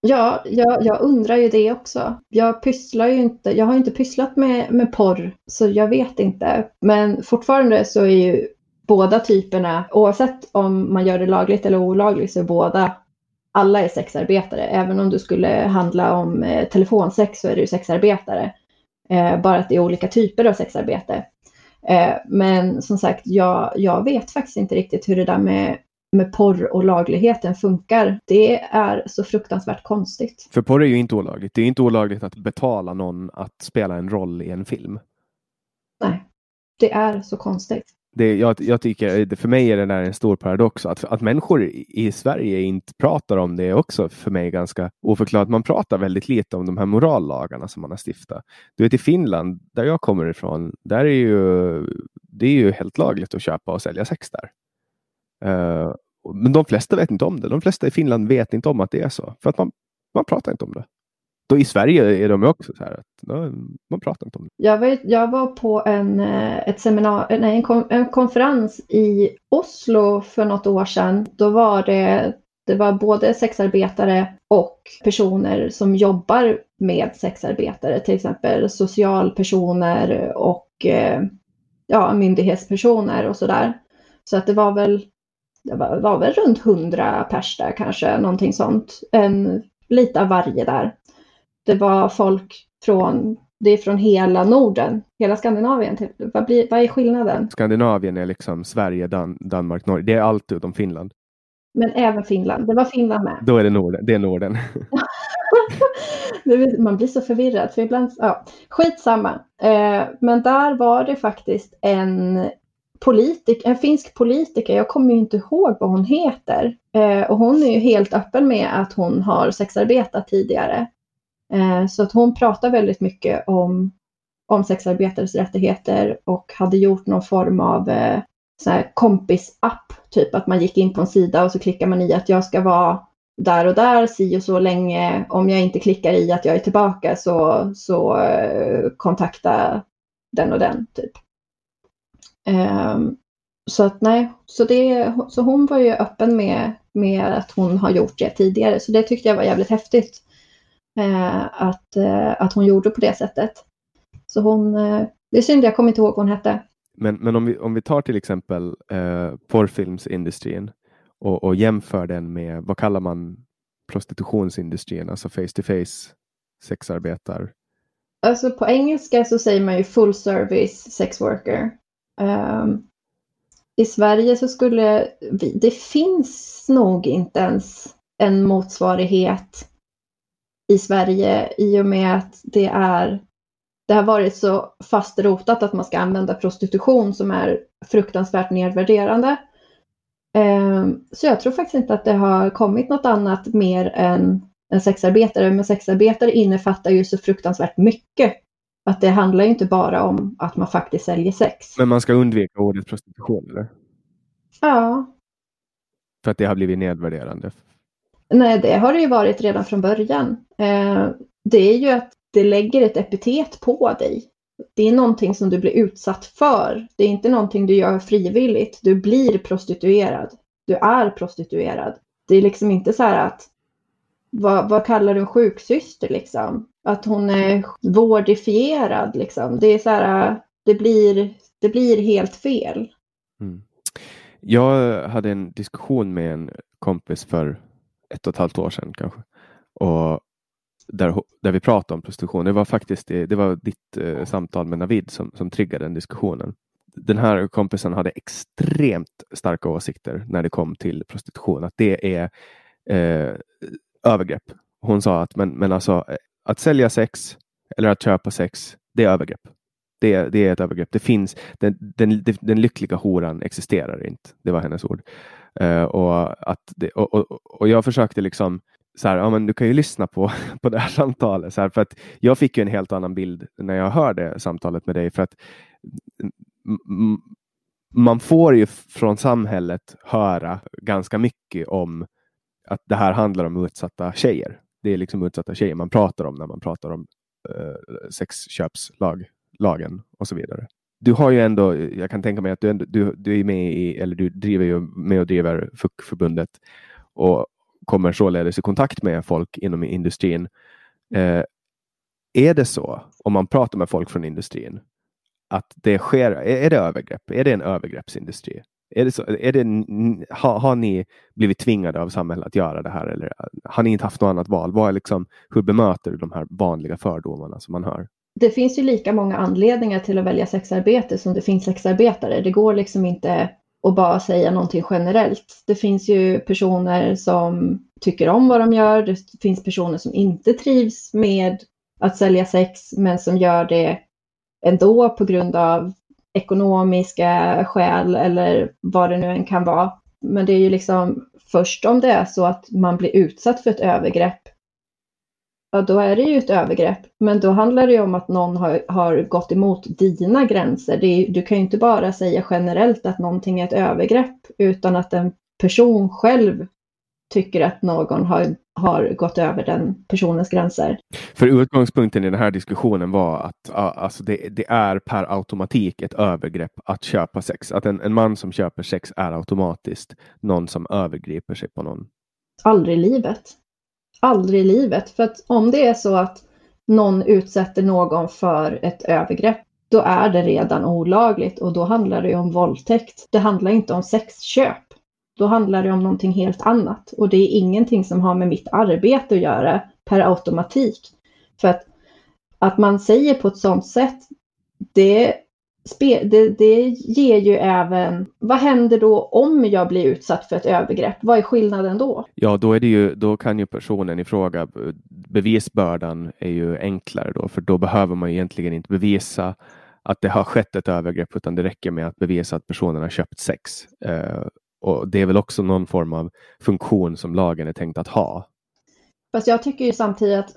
Speaker 3: Ja, jag, jag undrar ju det också. Jag pysslar ju inte, jag har inte pysslat med, med porr, så jag vet inte. Men fortfarande så är ju båda typerna, oavsett om man gör det lagligt eller olagligt, så är båda, alla är sexarbetare. Även om du skulle handla om eh, telefonsex så är du sexarbetare. Eh, bara att det är olika typer av sexarbete. Eh, men som sagt, jag, jag vet faktiskt inte riktigt hur det där med med porr och lagligheten funkar, det är så fruktansvärt konstigt.
Speaker 2: För porr är ju inte olagligt. Det är inte olagligt att betala någon att spela en roll i en film.
Speaker 3: Nej, det är så konstigt.
Speaker 2: Det, jag, jag tycker, eh, för mig är det där en stor paradox. Att, att människor i Sverige inte pratar om det är också för mig ganska oförklarat. Man pratar väldigt lite om de här morallagarna som man har stiftat. Du vet i Finland, där jag kommer ifrån, där är ju, det är ju helt lagligt att köpa och sälja sex där. Uh, men de flesta vet inte om det. De flesta i Finland vet inte om att det är så. För att man, man pratar inte om det. Då I Sverige är de också så här att man pratar inte om det.
Speaker 3: Jag var, jag var på en, eh, ett seminar, nej, en, kon, en konferens i Oslo för något år sedan. Då var det, det var både sexarbetare och personer som jobbar med sexarbetare. Till exempel socialpersoner och eh, ja, myndighetspersoner och sådär. Så att det var väl det var, var väl runt 100 pers där kanske, någonting sånt. En, lite av varje där. Det var folk från, det är från hela Norden, hela Skandinavien. Till, vad, blir, vad är skillnaden?
Speaker 2: Skandinavien är liksom Sverige, Dan, Danmark, Norge. Det är allt utom Finland.
Speaker 3: Men även Finland. Det var Finland med.
Speaker 2: Då är det Norden. Det är Norden.
Speaker 3: Man blir så förvirrad, för ibland, ja, skitsamma. Eh, men där var det faktiskt en politik, en finsk politiker, jag kommer ju inte ihåg vad hon heter. Eh, och hon är ju helt öppen med att hon har sexarbetat tidigare. Eh, så att hon pratar väldigt mycket om, om sexarbetares rättigheter och hade gjort någon form av eh, kompisapp. Typ att man gick in på en sida och så klickar man i att jag ska vara där och där, si och så länge. Om jag inte klickar i att jag är tillbaka så, så eh, kontakta den och den. typ. Um, så att nej, så, det, så hon var ju öppen med, med att hon har gjort det tidigare. Så det tyckte jag var jävligt häftigt. Uh, att, uh, att hon gjorde på det sättet. Så hon, uh, det är synd, jag kommer inte ihåg vad hon hette.
Speaker 2: Men, men om, vi, om vi tar till exempel uh, porrfilmsindustrin och, och jämför den med, vad kallar man prostitutionsindustrin, alltså face to face sexarbetar?
Speaker 3: Alltså på engelska så säger man ju full service sex worker. Um, I Sverige så skulle vi, det finns nog inte ens en motsvarighet i Sverige i och med att det är det har varit så fastrotat att man ska använda prostitution som är fruktansvärt nedvärderande. Ehm, så jag tror faktiskt inte att det har kommit något annat mer än en sexarbetare. Men sexarbetare innefattar ju så fruktansvärt mycket. Att det handlar ju inte bara om att man faktiskt säljer sex.
Speaker 2: Men man ska undvika ordet prostitution eller?
Speaker 3: Ja.
Speaker 2: För att det har blivit nedvärderande?
Speaker 3: Nej, det har det ju varit redan från början. Eh, det är ju att det lägger ett epitet på dig det är någonting som du blir utsatt för. Det är inte någonting du gör frivilligt. Du blir prostituerad. Du är prostituerad. Det är liksom inte så här att vad, vad kallar du en sjuksyster liksom? Att hon är vårdifierad liksom. Det är så här, det blir, det blir helt fel. Mm.
Speaker 2: Jag hade en diskussion med en kompis för ett och ett halvt år sedan kanske. Och där, där vi pratade om prostitution. Det var faktiskt det, det var ditt eh, samtal med Navid som, som triggade den diskussionen. Den här kompisen hade extremt starka åsikter när det kom till prostitution. Att det är eh, övergrepp. Hon sa att men, men alltså, eh, att sälja sex eller att köpa sex, det är övergrepp. Det, det är ett övergrepp. Det finns, den, den, den lyckliga horan existerar inte. Det var hennes ord. Uh, och, att det, och, och, och jag försökte liksom så här, ja, men du kan ju lyssna på, på det här samtalet. Så här, för att jag fick ju en helt annan bild när jag hörde samtalet med dig. För att man får ju från samhället höra ganska mycket om att det här handlar om utsatta tjejer. Det är liksom utsatta tjejer man pratar om när man pratar om uh, sexköpslagen och så vidare. Du har ju ändå, jag kan tänka mig att du, ändå, du, du är med i, eller du driver ju med och driver FUK-förbundet och, kommer således i kontakt med folk inom industrin. Eh, är det så, om man pratar med folk från industrin, att det sker, är, är det övergrepp? Är det en övergreppsindustri? Är det så, är det, har, har ni blivit tvingade av samhället att göra det här eller har ni inte haft något annat val? Vad är liksom, hur bemöter du de här vanliga fördomarna som man hör?
Speaker 3: Det finns ju lika många anledningar till att välja sexarbete som det finns sexarbetare. Det går liksom inte att bara säga någonting generellt. Det finns ju personer som tycker om vad de gör. Det finns personer som inte trivs med att sälja sex men som gör det ändå på grund av ekonomiska skäl eller vad det nu än kan vara. Men det är ju liksom först om det är så att man blir utsatt för ett övergrepp ja då är det ju ett övergrepp. Men då handlar det ju om att någon har, har gått emot dina gränser. Är, du kan ju inte bara säga generellt att någonting är ett övergrepp utan att en person själv tycker att någon har, har gått över den personens gränser.
Speaker 2: För utgångspunkten i den här diskussionen var att alltså det, det, är per automatik ett övergrepp att köpa sex. Att en, en man som köper sex är automatiskt någon som övergriper sig på någon.
Speaker 3: Aldrig i livet. Aldrig i livet. För att om det är så att någon utsätter någon för ett övergrepp, då är det redan olagligt och då handlar det om våldtäkt. Det handlar inte om sexköp. Då handlar det om någonting helt annat och det är ingenting som har med mitt arbete att göra per automatik. För att, att man säger på ett sådant sätt, det det, det ger ju även, vad händer då om jag blir utsatt för ett övergrepp? Vad är skillnaden då?
Speaker 2: Ja, då, är det ju, då kan ju personen i fråga, bevisbördan är ju enklare då, för då behöver man egentligen inte bevisa att det har skett ett övergrepp, utan det räcker med att bevisa att personen har köpt sex. Eh, och Det är väl också någon form av funktion som lagen är tänkt att ha.
Speaker 3: Fast jag tycker ju samtidigt att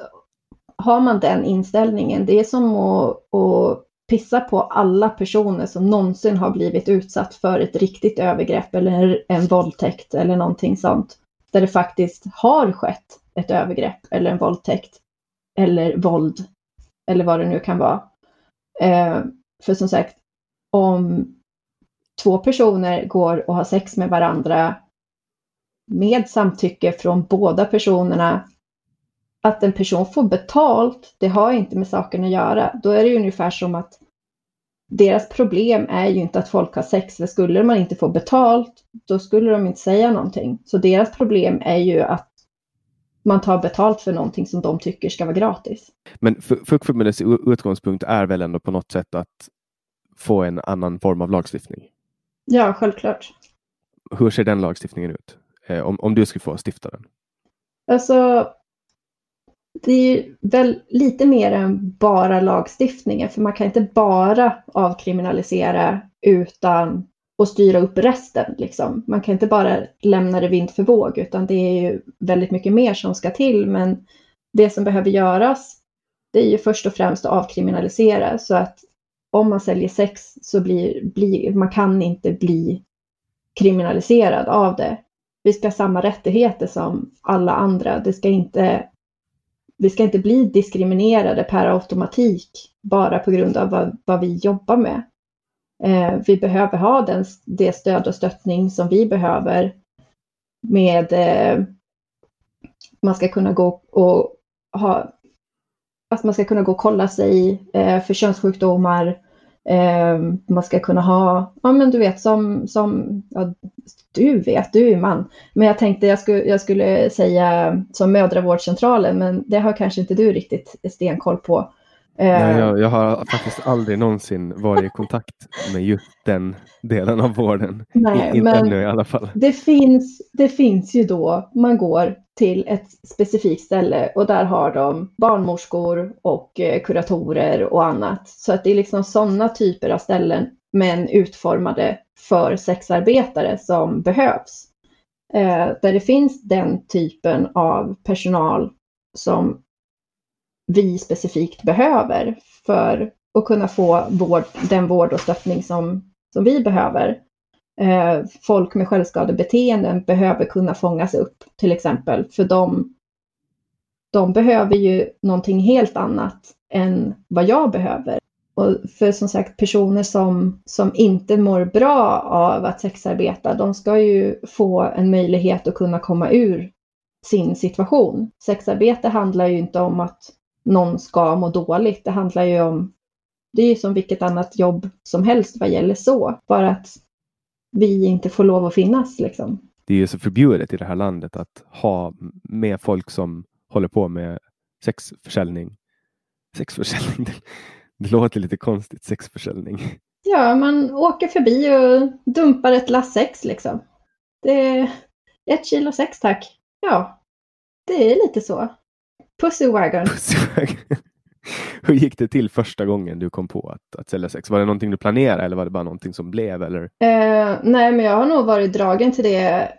Speaker 3: har man den inställningen, det är som att, att pissa på alla personer som någonsin har blivit utsatt för ett riktigt övergrepp eller en våldtäkt eller någonting sånt. Där det faktiskt har skett ett övergrepp eller en våldtäkt eller våld eller vad det nu kan vara. Eh, för som sagt, om två personer går och har sex med varandra med samtycke från båda personerna att en person får betalt, det har inte med saken att göra. Då är det ungefär som att deras problem är ju inte att folk har sex, för skulle man inte få betalt, då skulle de inte säga någonting. Så deras problem är ju att man tar betalt för någonting som de tycker ska vara gratis.
Speaker 2: Men Fuckförbundets utgångspunkt är väl ändå på något sätt att få en annan form av lagstiftning?
Speaker 3: Ja, självklart.
Speaker 2: Hur ser den lagstiftningen ut? Eh, om, om du skulle få stifta den?
Speaker 3: Alltså, det är väl lite mer än bara lagstiftningen, för man kan inte bara avkriminalisera utan att styra upp resten. Liksom. Man kan inte bara lämna det vind för våg, utan det är ju väldigt mycket mer som ska till. Men det som behöver göras, det är ju först och främst att avkriminalisera så att om man säljer sex så blir, blir man kan inte bli kriminaliserad av det. Vi ska ha samma rättigheter som alla andra. Det ska inte vi ska inte bli diskriminerade per automatik bara på grund av vad, vad vi jobbar med. Eh, vi behöver ha den, det stöd och stöttning som vi behöver med eh, man ska kunna gå och ha att man ska kunna gå och kolla sig eh, för könssjukdomar, Eh, man ska kunna ha, ja men du vet som, som ja, du vet, du är man. Men jag tänkte jag skulle, jag skulle säga som mödravårdscentralen, men det har kanske inte du riktigt stenkoll på.
Speaker 2: Nej, jag, jag, har faktiskt aldrig någonsin varit i kontakt med just den delen av vården.
Speaker 3: Nej,
Speaker 2: inte
Speaker 3: men
Speaker 2: ännu i alla fall.
Speaker 3: Det finns, det finns ju då, man går till ett specifikt ställe och där har de barnmorskor och eh, kuratorer och annat. Så att det är liksom sådana typer av ställen men utformade för sexarbetare som behövs. Eh, där det finns den typen av personal som vi specifikt behöver för att kunna få vård, den vård och stöttning som, som vi behöver. Eh, folk med självskadebeteenden behöver kunna fångas upp till exempel, för de, de behöver ju någonting helt annat än vad jag behöver. Och för som sagt personer som, som inte mår bra av att sexarbeta, de ska ju få en möjlighet att kunna komma ur sin situation. Sexarbete handlar ju inte om att någon ska må dåligt. Det handlar ju om, det är ju som vilket annat jobb som helst vad gäller så. Bara att vi inte får lov att finnas liksom.
Speaker 2: Det är ju så förbjudet i det här landet att ha med folk som håller på med sexförsäljning. Sexförsäljning, det, det låter lite konstigt, sexförsäljning.
Speaker 3: Ja, man åker förbi och dumpar ett lass sex liksom. Det är ett kilo sex tack. Ja, det är lite så. Pussywagon.
Speaker 2: Pussywagon. Hur gick det till första gången du kom på att, att sälja sex? Var det någonting du planerade eller var det bara någonting som blev? Eller?
Speaker 3: Eh, nej, men jag har nog varit dragen till det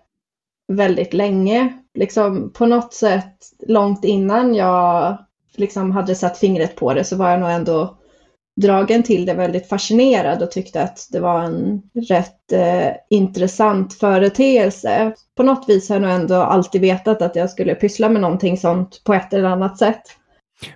Speaker 3: väldigt länge. Liksom på något sätt långt innan jag liksom hade satt fingret på det så var jag nog ändå dragen till det, väldigt fascinerad och tyckte att det var en rätt eh, intressant företeelse. På något vis har jag nog ändå alltid vetat att jag skulle pyssla med någonting sånt på ett eller annat sätt.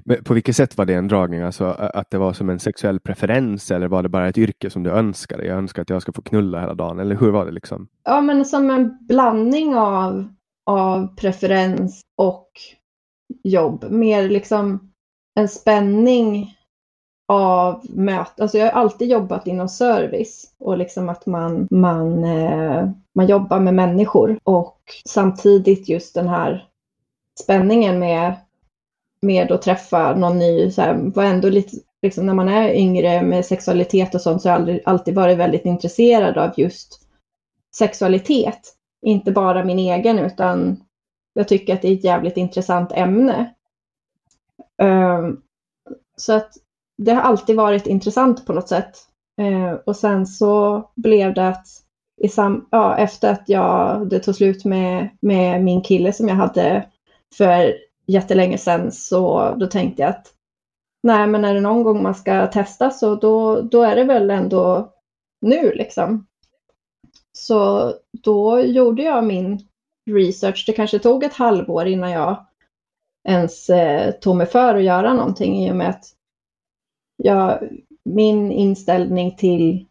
Speaker 2: Men på vilket sätt var det en dragning? Alltså att det var som en sexuell preferens eller var det bara ett yrke som du önskade? Jag önskar att jag ska få knulla hela dagen eller hur var det liksom?
Speaker 3: Ja, men som en blandning av, av preferens och jobb. Mer liksom en spänning av möten. Alltså jag har alltid jobbat inom service och liksom att man, man, eh, man jobbar med människor och samtidigt just den här spänningen med, med att träffa någon ny, så här, var ändå lite, liksom när man är yngre med sexualitet och sånt så har jag alltid varit väldigt intresserad av just sexualitet. Inte bara min egen utan jag tycker att det är ett jävligt intressant ämne. Um, så att det har alltid varit intressant på något sätt. Uh, och sen så blev det att i sam ja, efter att jag, det tog slut med, med min kille som jag hade för jättelänge sedan så då tänkte jag att nej men är det någon gång man ska testa så då, då är det väl ändå nu liksom. Så då gjorde jag min research. Det kanske tog ett halvår innan jag ens eh, tog mig för att göra någonting i och med att jag, min inställning till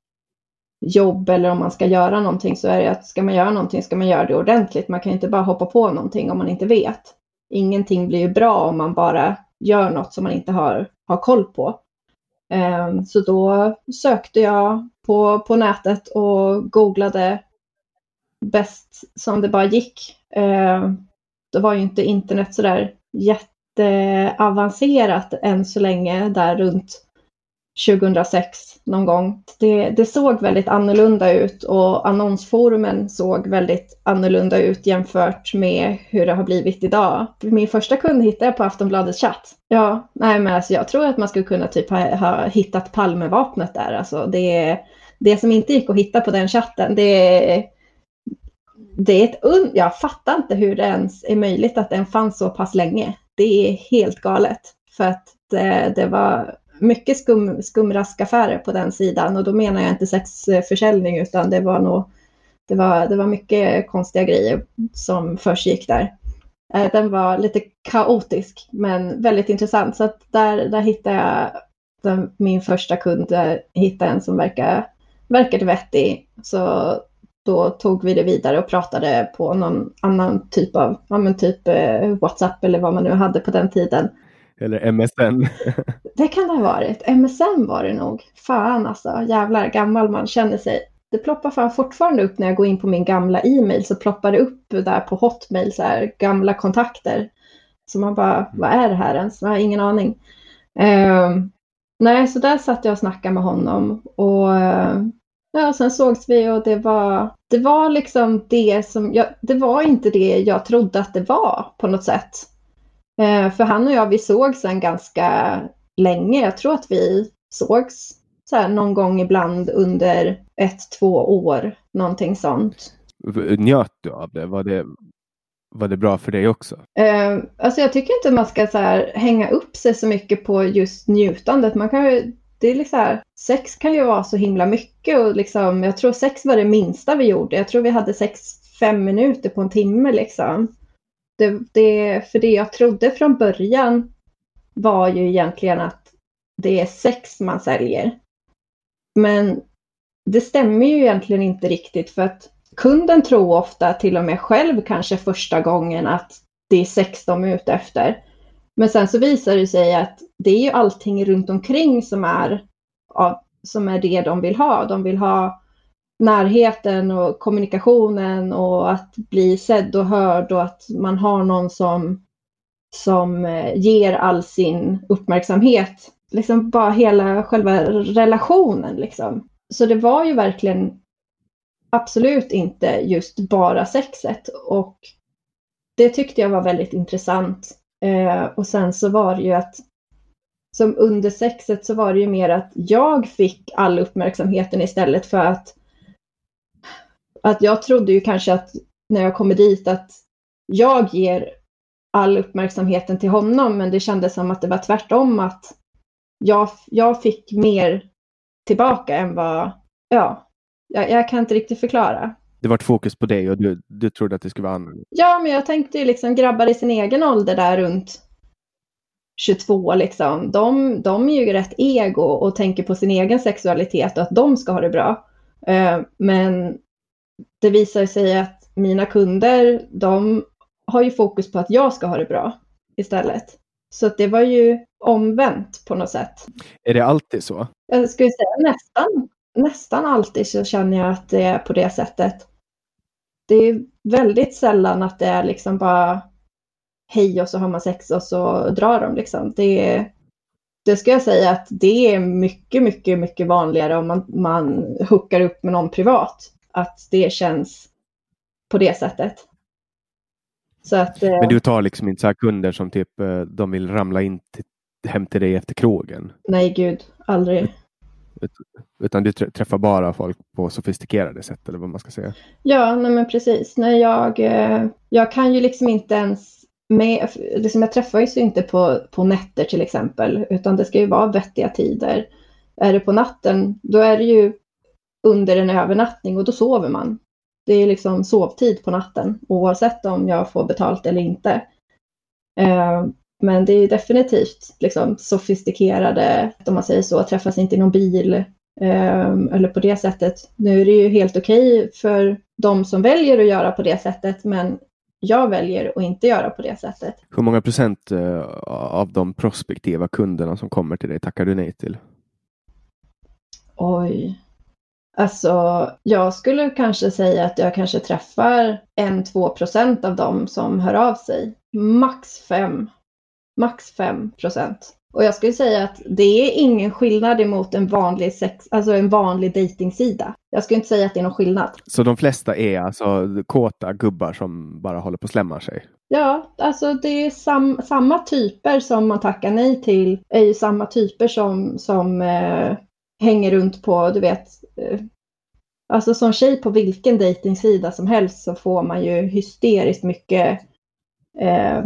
Speaker 3: jobb eller om man ska göra någonting så är det att ska man göra någonting ska man göra det ordentligt. Man kan inte bara hoppa på någonting om man inte vet. Ingenting blir ju bra om man bara gör något som man inte har, har koll på. Ehm, så då sökte jag på, på nätet och googlade bäst som det bara gick. Ehm, det var ju inte internet sådär jätteavancerat än så länge där runt 2006 någon gång. Det, det, såg väldigt annorlunda ut och annonsforumen såg väldigt annorlunda ut jämfört med hur det har blivit idag. Min första kund hittade jag på Aftonbladets chatt. Ja, nej men alltså jag tror att man skulle kunna typ ha, ha hittat Palmevapnet där. Alltså det, det som inte gick att hitta på den chatten, det, det är ett un Jag fattar inte hur det ens är möjligt att den fanns så pass länge. Det är helt galet. För att det, det var mycket skum, skumraskaffärer på den sidan och då menar jag inte sexförsäljning utan det var nog det var, det var mycket konstiga grejer som försiggick där. Eh, den var lite kaotisk men väldigt intressant så att där, där hittade jag den, min första kund, hittade en som verkar, verkade vettig. Så då tog vi det vidare och pratade på någon annan typ av, ja men typ eh, WhatsApp eller vad man nu hade på den tiden.
Speaker 2: Eller MSN.
Speaker 3: det kan det ha varit. MSN var det nog. Fan alltså, jävlar gammal man känner sig. Det ploppar fan fortfarande upp när jag går in på min gamla e-mail så ploppar det upp där på Hotmail så här gamla kontakter. Så man bara, vad är det här ens? Jag har ingen aning. Uh, nej, så där satt jag och snackade med honom och uh, ja, sen sågs vi och det var, det var liksom det som, jag, det var inte det jag trodde att det var på något sätt. Eh, för han och jag, vi såg sen ganska länge. Jag tror att vi sågs så här, någon gång ibland under ett, två år, någonting sånt.
Speaker 2: Njöt du av det? Var det, var det bra för dig också?
Speaker 3: Eh, alltså jag tycker inte man ska så här, hänga upp sig så mycket på just njutandet. Man kan ju, det är liksom här, sex kan ju vara så himla mycket och liksom, jag tror sex var det minsta vi gjorde. Jag tror vi hade sex fem minuter på en timme liksom det, det, för det jag trodde från början var ju egentligen att det är sex man säljer. Men det stämmer ju egentligen inte riktigt för att kunden tror ofta till och med själv kanske första gången att det är sex de är ute efter. Men sen så visar det sig att det är ju allting runt omkring som är, som är det de vill ha. De vill ha närheten och kommunikationen och att bli sedd och hörd och att man har någon som, som eh, ger all sin uppmärksamhet. Liksom bara hela själva relationen liksom. Så det var ju verkligen absolut inte just bara sexet och det tyckte jag var väldigt intressant. Eh, och sen så var det ju att som under sexet så var det ju mer att jag fick all uppmärksamheten istället för att att jag trodde ju kanske att när jag kommer dit att jag ger all uppmärksamheten till honom, men det kändes som att det var tvärtom att jag, jag fick mer tillbaka än vad, ja, jag, jag kan inte riktigt förklara.
Speaker 2: Det var ett fokus på dig och du, du trodde att det skulle vara annorlunda?
Speaker 3: Ja, men jag tänkte ju liksom grabbar i sin egen ålder där runt 22 liksom, de, de är ju rätt ego och tänker på sin egen sexualitet och att de ska ha det bra. Eh, men det visar sig att mina kunder, de har ju fokus på att jag ska ha det bra istället. Så det var ju omvänt på något sätt.
Speaker 2: Är det alltid så?
Speaker 3: Jag skulle säga nästan, nästan alltid så känner jag att det är på det sättet. Det är väldigt sällan att det är liksom bara hej och så har man sex och så drar de liksom. Det det ska jag säga att det är mycket, mycket, mycket vanligare om man, man hookar upp med någon privat. Att det känns på det sättet.
Speaker 2: Att, eh, Men du tar liksom inte så kunder som typ eh, de vill ramla in till, hem till dig efter krogen?
Speaker 3: Nej, gud, aldrig.
Speaker 2: Utan du träffar bara folk på sofistikerade sätt eller vad man ska säga?
Speaker 3: Ja, nej men precis. Nej, jag, eh, jag kan ju liksom inte ens med, liksom jag träffar ju inte på, på nätter till exempel, utan det ska ju vara vettiga tider. Är det på natten, då är det ju under en övernattning och då sover man. Det är liksom sovtid på natten oavsett om jag får betalt eller inte. Eh, men det är definitivt liksom sofistikerade, om man säger så, träffas inte i någon bil eh, eller på det sättet. Nu är det ju helt okej okay för de som väljer att göra på det sättet, men jag väljer att inte göra på det sättet.
Speaker 2: Hur många procent eh, av de prospektiva kunderna som kommer till dig tackar du nej till?
Speaker 3: Oj. Alltså, jag skulle kanske säga att jag kanske träffar en, två procent av dem som hör av sig. Max fem. Max fem procent. Och jag skulle säga att det är ingen skillnad emot en vanlig, sex, alltså en vanlig dejtingsida. Jag skulle inte säga att det är någon skillnad.
Speaker 2: Så de flesta är alltså kåta gubbar som bara håller på att slämma sig?
Speaker 3: Ja, alltså det är sam, samma typer som man tackar nej till är ju samma typer som, som eh, hänger runt på, du vet, eh, alltså som tjej på vilken dejtingsida som helst så får man ju hysteriskt mycket eh,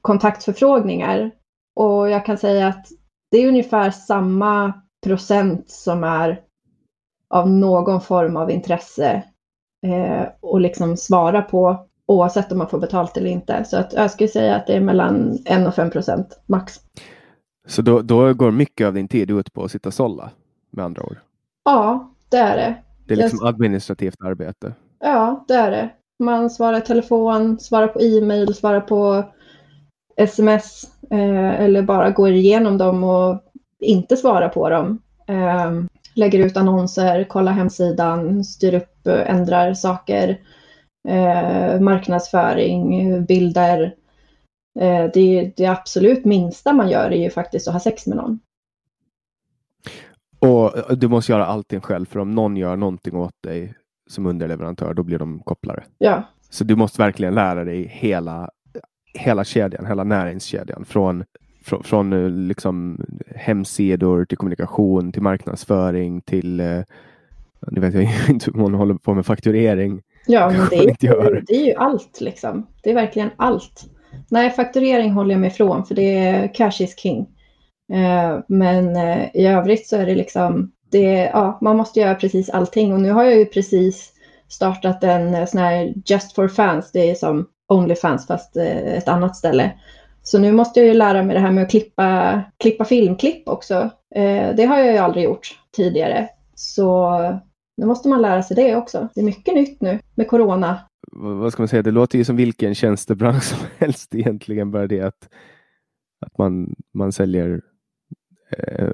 Speaker 3: kontaktförfrågningar. Och jag kan säga att det är ungefär samma procent som är av någon form av intresse eh, och liksom svara på oavsett om man får betalt eller inte. Så att jag skulle säga att det är mellan 1 och 5 procent max.
Speaker 2: Så då, då, går mycket av din tid ut på att sitta och sålla med andra ord?
Speaker 3: Ja, det är det.
Speaker 2: Det är liksom jag... administrativt arbete?
Speaker 3: Ja, det är det. Man svarar i telefon, svarar på e-mail, svarar på sms eh, eller bara går igenom dem och inte svarar på dem. Eh, lägger ut annonser, kollar hemsidan, styr upp, ändrar saker, eh, marknadsföring, bilder. Eh, det, det absolut minsta man gör är ju faktiskt att ha sex med någon.
Speaker 2: Och du måste göra allting själv, för om någon gör någonting åt dig som underleverantör, då blir de kopplare.
Speaker 3: Ja.
Speaker 2: Så du måste verkligen lära dig hela hela kedjan, hela näringskedjan. Från, från, från eh, liksom hemsidor till kommunikation till marknadsföring till eh, nu vet jag inte hur man håller på med fakturering.
Speaker 3: Ja, men det är, det är ju allt liksom. Det är verkligen allt. Nej, fakturering håller jag mig ifrån för det är cash is king. Eh, men eh, i övrigt så är det liksom, det, ja, man måste göra precis allting och nu har jag ju precis startat en eh, sån här Just for fans. Det är som Onlyfans fast ett annat ställe. Så nu måste jag ju lära mig det här med att klippa, klippa filmklipp också. Det har jag ju aldrig gjort tidigare. Så nu måste man lära sig det också. Det är mycket nytt nu med corona.
Speaker 2: Vad ska man säga? Det låter ju som vilken tjänstebransch som helst egentligen. Bara det att, att man, man säljer eh,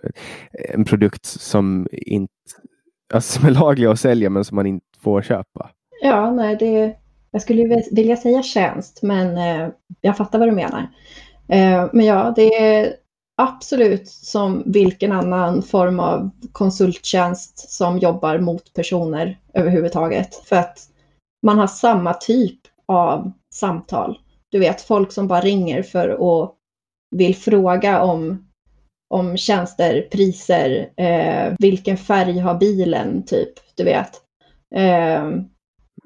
Speaker 2: en produkt som inte alltså som är laglig att sälja men som man inte får köpa.
Speaker 3: Ja, nej, det, jag skulle vilja säga tjänst, men eh, jag fattar vad du menar. Eh, men ja, det är absolut som vilken annan form av konsulttjänst som jobbar mot personer överhuvudtaget. För att man har samma typ av samtal. Du vet, folk som bara ringer för att vill fråga om, om tjänster, priser, eh, vilken färg har bilen, typ, du vet. Eh,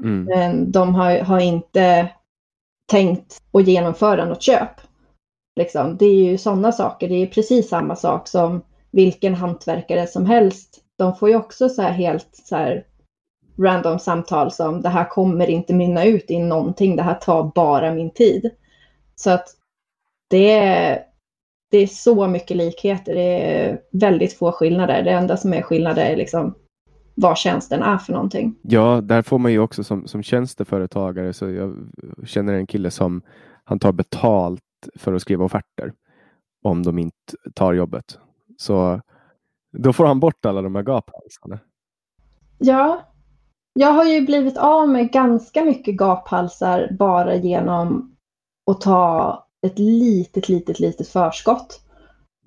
Speaker 3: Mm. Men de har, har inte tänkt att genomföra något köp. Liksom. Det är ju sådana saker. Det är precis samma sak som vilken hantverkare som helst. De får ju också så här helt så här random samtal som det här kommer inte mynna ut i någonting. Det här tar bara min tid. Så att det är, det är så mycket likheter. Det är väldigt få skillnader. Det enda som är skillnader är liksom vad tjänsten är för någonting.
Speaker 2: Ja, där får man ju också som, som tjänsteföretagare, så jag känner en kille som han tar betalt för att skriva offerter om de inte tar jobbet. Så då får han bort alla de här gaphalsarna.
Speaker 3: Ja, jag har ju blivit av med ganska mycket gaphalsar bara genom att ta ett litet, litet, litet förskott.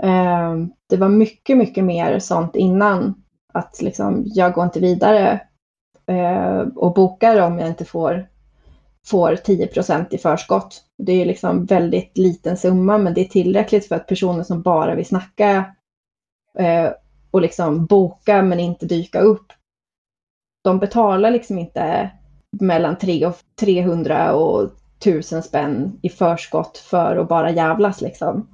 Speaker 3: Ehm, det var mycket, mycket mer sånt innan. Att liksom, jag går inte vidare eh, och bokar om jag inte får, får 10% i förskott. Det är liksom väldigt liten summa, men det är tillräckligt för att personer som bara vill snacka eh, och liksom boka men inte dyka upp, de betalar liksom inte mellan 300 och 1000 spänn i förskott för att bara jävlas liksom.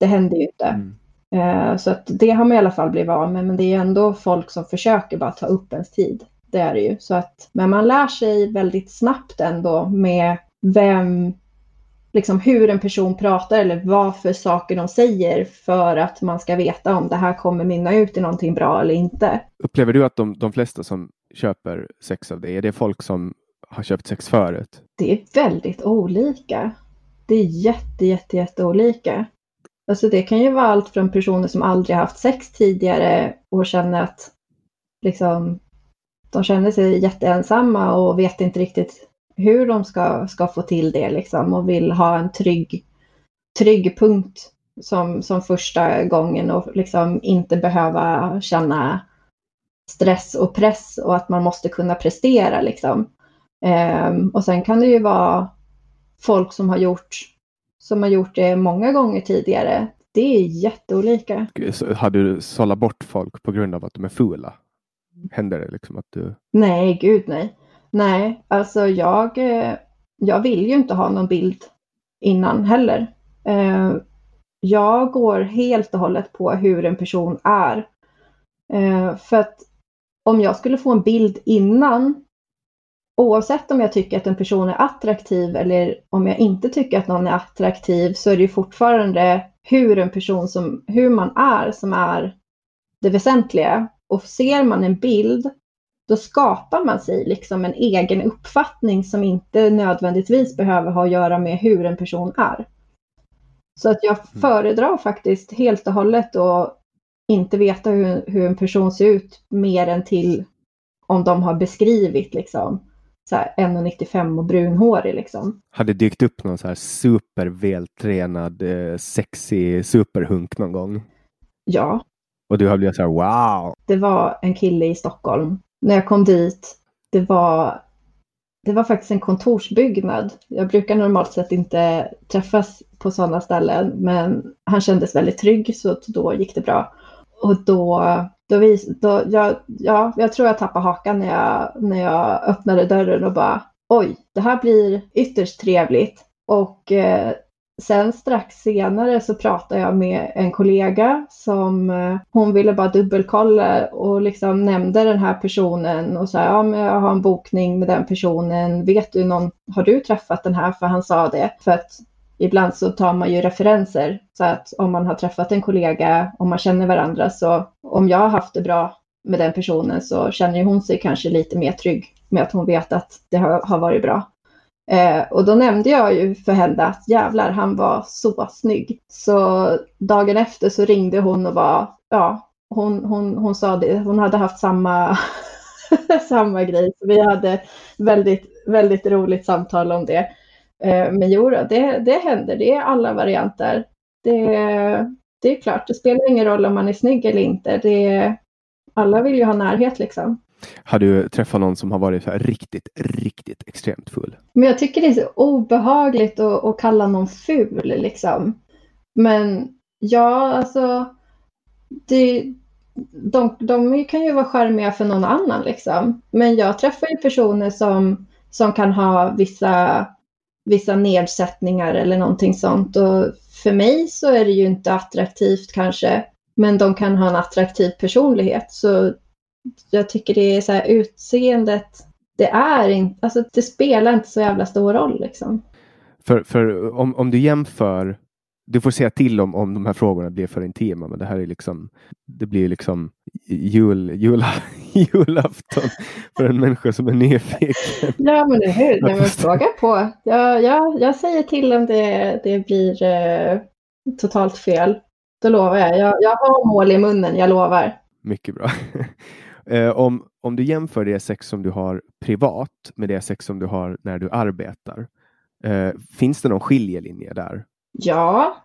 Speaker 3: Det händer ju inte. Mm. Eh, så att det har man i alla fall blivit av med, men det är ändå folk som försöker bara ta upp ens tid. Det är det ju. Så att, men man lär sig väldigt snabbt ändå med vem, liksom hur en person pratar eller vad för saker de säger för att man ska veta om det här kommer mynna ut i någonting bra eller inte.
Speaker 2: Upplever du att de, de flesta som köper sex av dig, är det folk som har köpt sex förut?
Speaker 3: Det är väldigt olika. Det är jätte, jätte, jätte olika. Alltså det kan ju vara allt från personer som aldrig haft sex tidigare och känner att liksom, de känner sig jätteensamma och vet inte riktigt hur de ska, ska få till det liksom och vill ha en trygg, trygg punkt som, som första gången och liksom inte behöva känna stress och press och att man måste kunna prestera liksom. Um, och sen kan det ju vara folk som har gjort som har gjort det många gånger tidigare. Det är jätteolika.
Speaker 2: Har du sållat bort folk på grund av att de är fula? Händer det liksom att du?
Speaker 3: Nej, gud nej. Nej, alltså jag, eh, jag vill ju inte ha någon bild innan heller. Eh, jag går helt och hållet på hur en person är. Eh, för att om jag skulle få en bild innan oavsett om jag tycker att en person är attraktiv eller om jag inte tycker att någon är attraktiv så är det ju fortfarande hur en person som, hur man är som är det väsentliga. Och ser man en bild då skapar man sig liksom en egen uppfattning som inte nödvändigtvis behöver ha att göra med hur en person är. Så att jag mm. föredrar faktiskt helt och hållet att inte veta hur, hur en person ser ut mer än till om de har beskrivit liksom 1,95 och brunhårig liksom.
Speaker 2: Hade dykt upp någon så här supervältränad, eh, sexig superhunk någon gång?
Speaker 3: Ja.
Speaker 2: Och du har blivit så här wow!
Speaker 3: Det var en kille i Stockholm. När jag kom dit, det var, det var faktiskt en kontorsbyggnad. Jag brukar normalt sett inte träffas på sådana ställen, men han kändes väldigt trygg så då gick det bra. Och då då vis, då, jag, ja, jag tror jag tappade hakan när jag, när jag öppnade dörren och bara oj, det här blir ytterst trevligt. Och eh, sen strax senare så pratade jag med en kollega som eh, hon ville bara dubbelkolla och liksom nämnde den här personen och sa ja, men jag har en bokning med den personen. Vet du någon, har du träffat den här? För han sa det. För att ibland så tar man ju referenser. Så att om man har träffat en kollega, om man känner varandra, så om jag har haft det bra med den personen så känner hon sig kanske lite mer trygg med att hon vet att det har, varit bra. Eh, och då nämnde jag ju för henne att jävlar, han var så snygg. Så dagen efter så ringde hon och var, ja, hon, hon, hon sa det, hon hade haft samma, samma grej. Så vi hade väldigt, väldigt roligt samtal om det. Eh, men jo, det, det händer. Det är alla varianter. Det, det är klart, det spelar ingen roll om man är snygg eller inte. Det, alla vill ju ha närhet liksom.
Speaker 2: Har du träffat någon som har varit riktigt, riktigt extremt full?
Speaker 3: Men jag tycker det är så obehagligt att, att kalla någon ful liksom. Men ja, alltså. Det, de, de kan ju vara charmiga för någon annan liksom. Men jag träffar ju personer som, som kan ha vissa vissa nedsättningar eller någonting sånt. Och för mig så är det ju inte attraktivt kanske, men de kan ha en attraktiv personlighet. Så jag tycker det är så här utseendet, det är inte, alltså det spelar inte så jävla stor roll liksom.
Speaker 2: För, för om, om du jämför du får säga till om, om de här frågorna blir för intima, men det här är liksom, det blir liksom jul, jul, julafton för en människa som är nyfiken.
Speaker 3: Ja, men det hur. Nej, men fråga på. Ja, ja, jag säger till om det, det blir eh, totalt fel. Då lovar jag. jag. Jag har mål i munnen, jag lovar.
Speaker 2: Mycket bra. eh, om, om du jämför det sex som du har privat med det sex som du har när du arbetar. Eh, finns det någon skiljelinje där?
Speaker 3: Ja,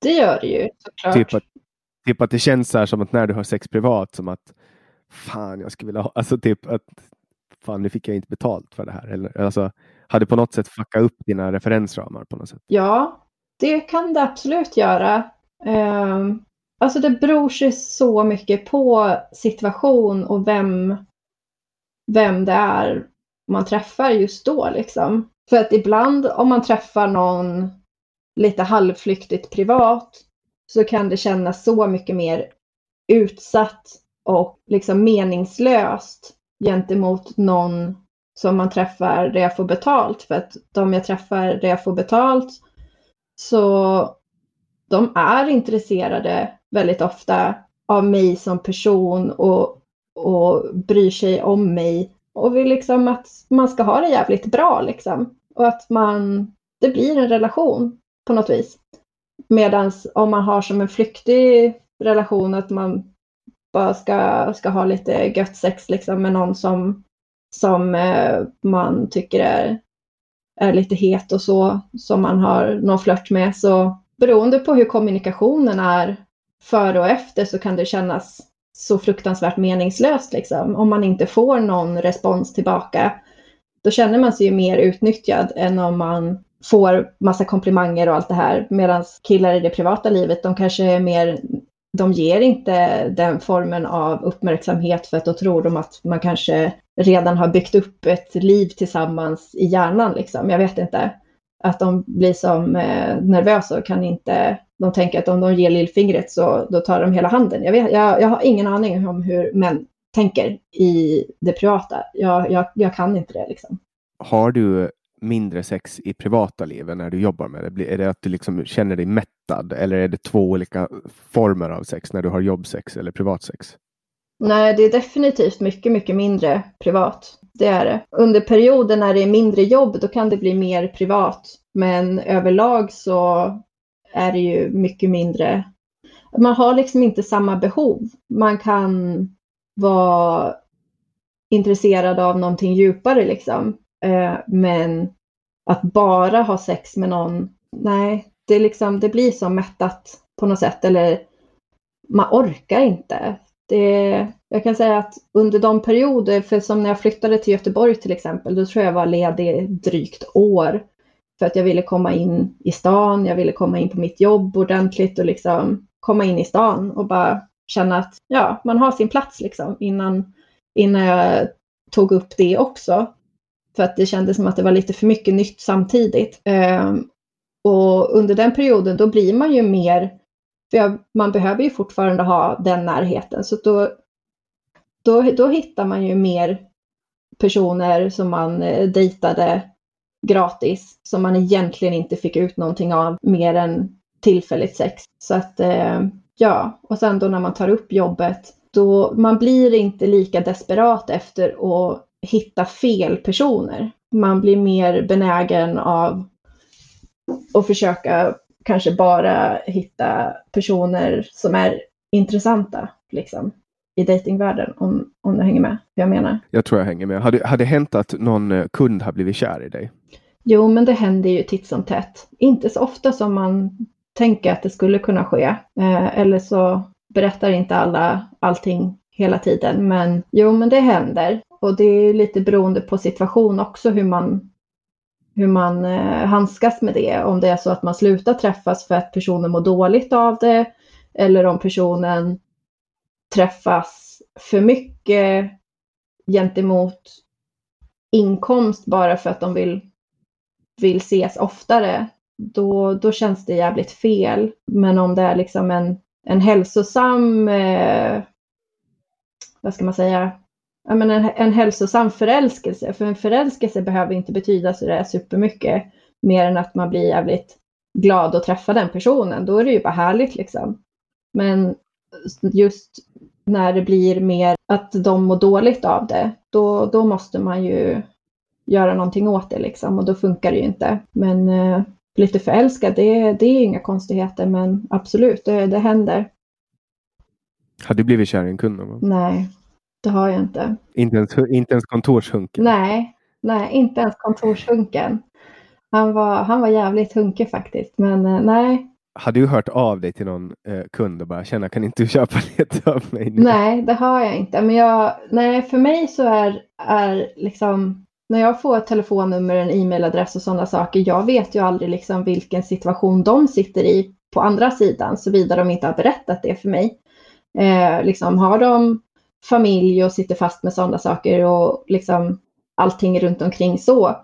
Speaker 3: det gör det ju såklart.
Speaker 2: Typ att, typ att det känns så här som att när du har sex privat som att fan, jag skulle vilja ha, alltså typ att fan, nu fick jag inte betalt för det här. Eller, alltså, hade på något sätt fuckat upp dina referensramar på något sätt?
Speaker 3: Ja, det kan det absolut göra. Um, alltså det beror sig så mycket på situation och vem, vem det är man träffar just då. Liksom. För att ibland om man träffar någon lite halvflyktigt privat så kan det kännas så mycket mer utsatt och liksom meningslöst gentemot någon som man träffar där jag får betalt. För att de jag träffar där jag får betalt så de är intresserade väldigt ofta av mig som person och, och bryr sig om mig och vill liksom att man ska ha det jävligt bra liksom. Och att man, det blir en relation på något vis. Medan om man har som en flyktig relation att man bara ska, ska ha lite gött sex liksom med någon som, som eh, man tycker är, är lite het och så, som man har någon flört med. Så beroende på hur kommunikationen är före och efter så kan det kännas så fruktansvärt meningslöst liksom. Om man inte får någon respons tillbaka. Då känner man sig ju mer utnyttjad än om man får massa komplimanger och allt det här. Medan killar i det privata livet, de kanske är mer de ger inte den formen av uppmärksamhet för att då tror de att man kanske redan har byggt upp ett liv tillsammans i hjärnan. Liksom. Jag vet inte. Att de blir som eh, nervösa och kan inte, de tänker att om de ger lillfingret så då tar de hela handen. Jag, vet, jag, jag har ingen aning om hur män tänker i det privata. Jag, jag, jag kan inte det. Liksom.
Speaker 2: Har du mindre sex i privata livet när du jobbar med det? Är det att du liksom känner dig mättad eller är det två olika former av sex när du har jobbsex eller privatsex?
Speaker 3: Nej, det är definitivt mycket, mycket mindre privat. Det är det. Under perioder när det är mindre jobb, då kan det bli mer privat. Men överlag så är det ju mycket mindre. Man har liksom inte samma behov. Man kan vara intresserad av någonting djupare liksom. Eh, men att bara ha sex med någon, nej, det, liksom, det blir som mättat på något sätt. Eller man orkar inte. Det, jag kan säga att under de perioder, för som när jag flyttade till Göteborg till exempel, då tror jag var ledig drygt år. För att jag ville komma in i stan, jag ville komma in på mitt jobb ordentligt och liksom komma in i stan och bara känna att ja, man har sin plats liksom innan, innan jag tog upp det också. För att det kändes som att det var lite för mycket nytt samtidigt. Ehm, och under den perioden då blir man ju mer, för jag, man behöver ju fortfarande ha den närheten. Så då, då, då hittar man ju mer personer som man eh, dejtade gratis, som man egentligen inte fick ut någonting av mer än tillfälligt sex. Så att eh, ja, och sen då när man tar upp jobbet, då man blir inte lika desperat efter att hitta fel personer. Man blir mer benägen av att försöka kanske bara hitta personer som är intressanta liksom, i datingvärlden om, om du hänger med jag menar.
Speaker 2: Jag tror jag hänger med. Har det, har det hänt att någon eh, kund har blivit kär i dig?
Speaker 3: Jo, men det händer ju titt som tätt. Inte så ofta som man tänker att det skulle kunna ske. Eh, eller så berättar inte alla allting hela tiden. Men jo, men det händer. Och det är lite beroende på situation också hur man, hur man eh, handskas med det. Om det är så att man slutar träffas för att personen mår dåligt av det. Eller om personen träffas för mycket gentemot inkomst bara för att de vill, vill ses oftare. Då, då känns det jävligt fel. Men om det är liksom en, en hälsosam eh, vad ska man säga, ja, men en, en hälsosam förälskelse. För en förälskelse behöver inte betyda så supermycket mer än att man blir jävligt glad att träffa den personen. Då är det ju bara härligt liksom. Men just när det blir mer att de mår dåligt av det, då, då måste man ju göra någonting åt det liksom och då funkar det ju inte. Men eh, lite förälskad, det, det är inga konstigheter men absolut, det, det händer.
Speaker 2: Har du blivit kär i en kund någon gång?
Speaker 3: Nej, det har jag inte.
Speaker 2: Inte ens, inte ens kontorshunken?
Speaker 3: Nej, nej, inte ens kontorshunken. Han var, han var jävligt hunkig faktiskt, men eh, nej,
Speaker 2: Har du hört av dig till någon eh, kund och bara känna kan inte du köpa lite av mig nu?
Speaker 3: Nej, det har jag inte. Men jag, nej, för mig så är, är liksom när jag får ett telefonnummer, en e-mailadress och sådana saker, jag vet ju aldrig liksom vilken situation de sitter i på andra sidan, såvida de inte har berättat det för mig. Eh, liksom, har de familj och sitter fast med sådana saker och liksom allting runt omkring så,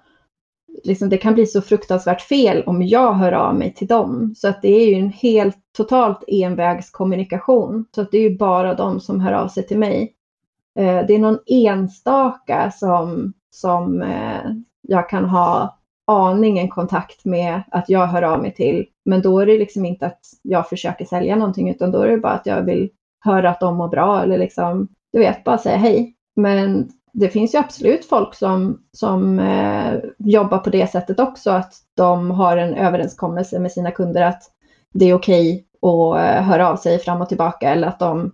Speaker 3: liksom, det kan bli så fruktansvärt fel om jag hör av mig till dem. Så att det är ju en helt totalt envägskommunikation. Så att det är ju bara de som hör av sig till mig. Eh, det är någon enstaka som, som eh, jag kan ha aningen kontakt med att jag hör av mig till. Men då är det liksom inte att jag försöker sälja någonting utan då är det bara att jag vill höra att de mår bra eller liksom, du vet, bara säga hej. Men det finns ju absolut folk som, som eh, jobbar på det sättet också, att de har en överenskommelse med sina kunder att det är okej okay att eh, höra av sig fram och tillbaka eller att de,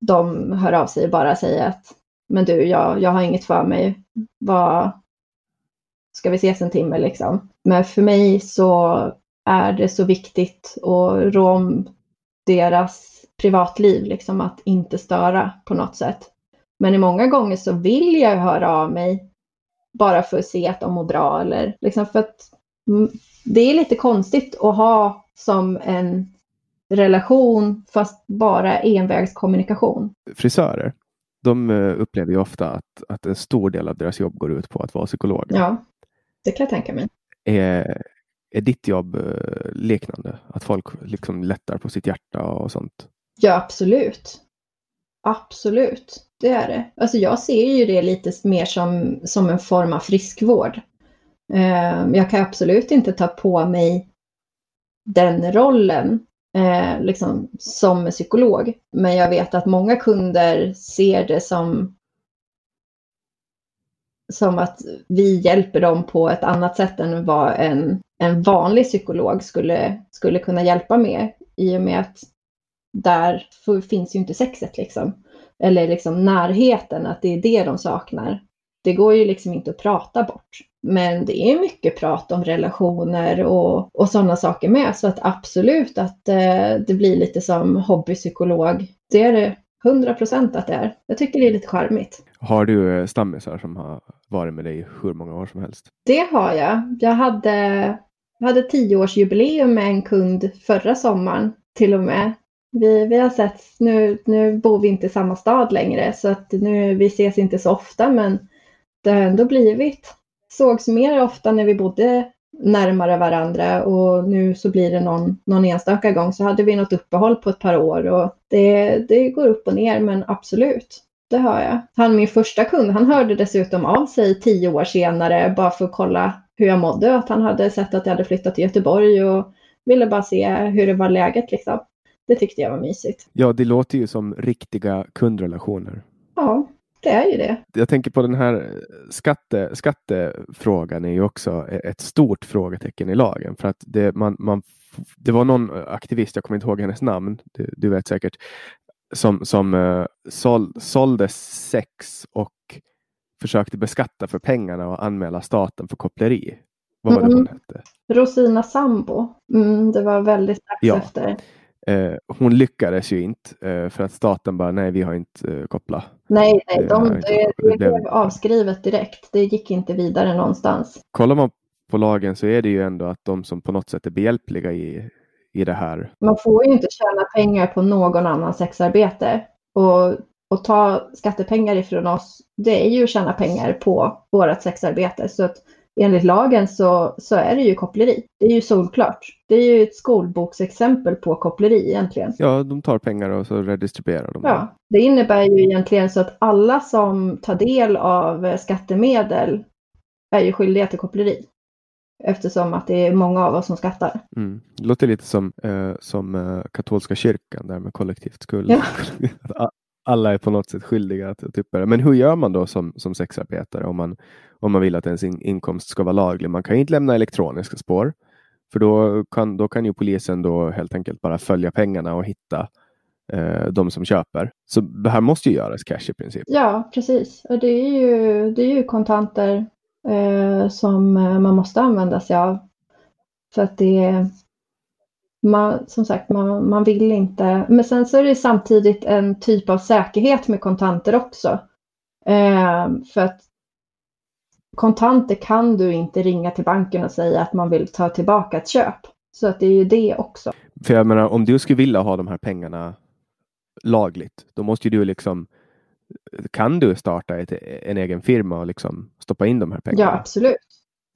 Speaker 3: de hör av sig och bara säger att men du, jag, jag har inget för mig. Vad, ska vi ses en timme liksom? Men för mig så är det så viktigt att rå om deras privatliv, liksom att inte störa på något sätt. Men i många gånger så vill jag höra av mig bara för att se att de mår bra eller liksom för att det är lite konstigt att ha som en relation fast bara envägskommunikation.
Speaker 2: Frisörer, de eh, upplever ju ofta att, att en stor del av deras jobb går ut på att vara psykolog.
Speaker 3: Ja, det kan jag tänka mig.
Speaker 2: Är, är ditt jobb eh, liknande? Att folk liksom lättar på sitt hjärta och sånt?
Speaker 3: Ja, absolut. Absolut, det är det. Alltså jag ser ju det lite mer som, som en form av friskvård. Ehm, jag kan absolut inte ta på mig den rollen eh, liksom, som psykolog. Men jag vet att många kunder ser det som, som att vi hjälper dem på ett annat sätt än vad en, en vanlig psykolog skulle, skulle kunna hjälpa med. I och med att där finns ju inte sexet liksom. Eller liksom närheten, att det är det de saknar. Det går ju liksom inte att prata bort. Men det är mycket prat om relationer och, och sådana saker med. Så att absolut att eh, det blir lite som hobbypsykolog. Det är det 100 procent att det är. Jag tycker det är lite charmigt.
Speaker 2: Har du eh, stammisar som har varit med dig hur många år som helst?
Speaker 3: Det har jag. Jag hade, jag hade tioårsjubileum med en kund förra sommaren till och med. Vi, vi har sett, nu, nu bor vi inte i samma stad längre så att nu, vi ses inte så ofta men det har ändå blivit, sågs mer ofta när vi bodde närmare varandra och nu så blir det någon, någon enstaka gång så hade vi något uppehåll på ett par år och det, det går upp och ner men absolut, det hör jag. Han min första kund, han hörde dessutom av sig tio år senare bara för att kolla hur jag mådde, att han hade sett att jag hade flyttat till Göteborg och ville bara se hur det var läget liksom. Det tyckte jag var mysigt.
Speaker 2: Ja, det låter ju som riktiga kundrelationer.
Speaker 3: Ja, det är ju det.
Speaker 2: Jag tänker på den här skatte, skattefrågan är ju också ett stort frågetecken i lagen. För att det, man, man, det var någon aktivist, jag kommer inte ihåg hennes namn, du, du vet säkert, som, som uh, sål, sålde sex och försökte beskatta för pengarna och anmäla staten för koppleri. Vad var det hon hette?
Speaker 3: Rosina Sambo. Mm, det var väldigt strax ja. efter.
Speaker 2: Eh, hon lyckades ju inte eh, för att staten bara nej, vi har inte eh, kopplat.
Speaker 3: Nej, nej de, det, det blev avskrivet direkt. Det gick inte vidare någonstans.
Speaker 2: Kollar man på lagen så är det ju ändå att de som på något sätt är behjälpliga i, i det här.
Speaker 3: Man får ju inte tjäna pengar på någon annan sexarbete. Och, och ta skattepengar ifrån oss, det är ju att tjäna pengar på vårt sexarbete. Så att enligt lagen så, så är det ju koppleri. Det är ju solklart. Det är ju ett skolboksexempel på koppleri egentligen.
Speaker 2: Ja, de tar pengar och så redistribuerar de.
Speaker 3: Ja, det innebär ju egentligen så att alla som tar del av skattemedel är ju skyldiga till koppleri. Eftersom att det är många av oss som skattar.
Speaker 2: Mm. Det låter lite som, eh, som eh, katolska kyrkan där med kollektivt skuld. Ja. alla är på något sätt skyldiga att typa det. Men hur gör man då som, som sexarbetare om man, om man vill att ens in, inkomst ska vara laglig? Man kan ju inte lämna elektroniska spår. För då kan, då kan ju polisen då helt enkelt bara följa pengarna och hitta eh, de som köper. Så det här måste ju göras cash i princip.
Speaker 3: Ja, precis. Och det är ju, det är ju kontanter eh, som eh, man måste använda sig av. För att det, man, som sagt, man, man vill inte. Men sen så är det samtidigt en typ av säkerhet med kontanter också. Eh, för att kontanter kan du inte ringa till banken och säga att man vill ta tillbaka ett köp. Så att det är ju det också.
Speaker 2: För jag menar, om du skulle vilja ha de här pengarna lagligt, då måste ju du liksom kan du starta ett, en egen firma och liksom stoppa in de här pengarna?
Speaker 3: Ja, absolut.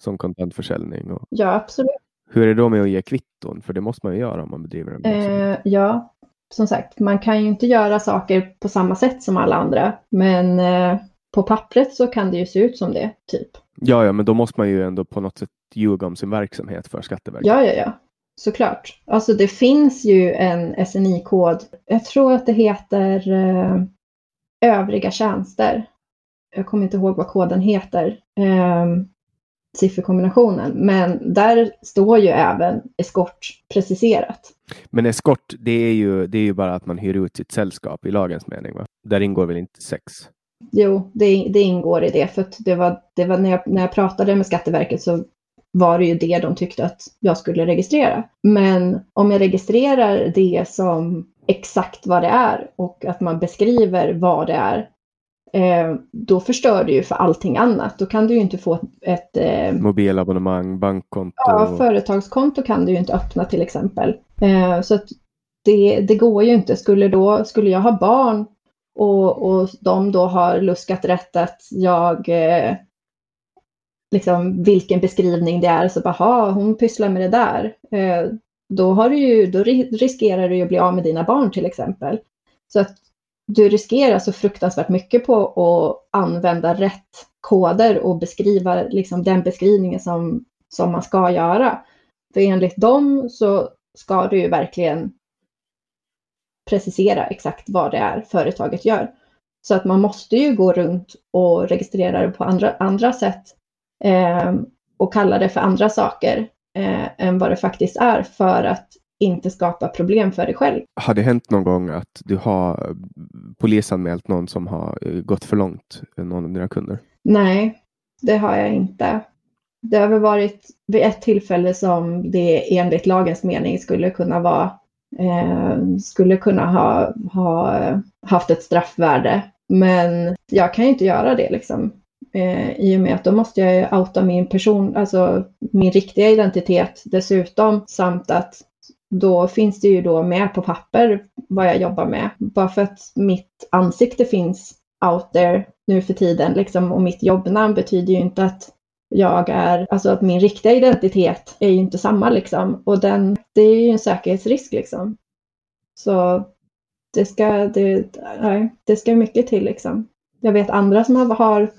Speaker 2: Som kontantförsäljning? Och...
Speaker 3: Ja, absolut.
Speaker 2: Hur är det då med att ge kvitton? För det måste man ju göra om man bedriver en
Speaker 3: eh, Ja, som sagt, man kan ju inte göra saker på samma sätt som alla andra. Men eh, på pappret så kan det ju se ut som det, typ.
Speaker 2: Ja, ja, men då måste man ju ändå på något sätt ljuga om sin verksamhet för Skatteverket.
Speaker 3: Ja, ja, ja. Såklart. Alltså det finns ju en SNI-kod. Jag tror att det heter eh, övriga tjänster. Jag kommer inte ihåg vad koden heter. Eh, sifferkombinationen. Men där står ju även eskort preciserat.
Speaker 2: Men eskort, det är ju, det är ju bara att man hyr ut sitt sällskap i lagens mening. Va? Där ingår väl inte sex?
Speaker 3: Jo, det, det ingår i det. För det var, det var när, jag, när jag pratade med Skatteverket så var det ju det de tyckte att jag skulle registrera. Men om jag registrerar det som exakt vad det är och att man beskriver vad det är, då förstör det ju för allting annat. Då kan du ju inte få ett... ett eh,
Speaker 2: Mobilabonnemang, bankkonto?
Speaker 3: Ja, företagskonto kan du ju inte öppna till exempel. Eh, så att det, det går ju inte. Skulle, då, skulle jag ha barn och, och de då har luskat rätt att jag eh, liksom vilken beskrivning det är, så bara, hon pysslar med det där. Eh, då, har du ju, då riskerar du ju att bli av med dina barn till exempel. Så att du riskerar så fruktansvärt mycket på att använda rätt koder och beskriva liksom den beskrivningen som, som man ska göra. För enligt dem så ska du ju verkligen precisera exakt vad det är företaget gör. Så att man måste ju gå runt och registrera det på andra, andra sätt eh, och kalla det för andra saker eh, än vad det faktiskt är för att inte skapa problem för dig själv.
Speaker 2: Har det hänt någon gång att du har polisanmält någon som har eh, gått för långt, någon av dina kunder?
Speaker 3: Nej, det har jag inte. Det har väl varit vid ett tillfälle som det enligt lagens mening skulle kunna vara eh, skulle kunna ha, ha haft ett straffvärde. Men jag kan ju inte göra det liksom. Eh, I och med att då måste jag outa min person, alltså min riktiga identitet dessutom. Samt att då finns det ju då med på papper vad jag jobbar med. Bara för att mitt ansikte finns out there nu för tiden liksom, och mitt jobbnamn betyder ju inte att jag är, alltså att min riktiga identitet är ju inte samma liksom. Och den, det är ju en säkerhetsrisk liksom. Så det ska, det, nej, det ska mycket till liksom. Jag vet andra som har, har,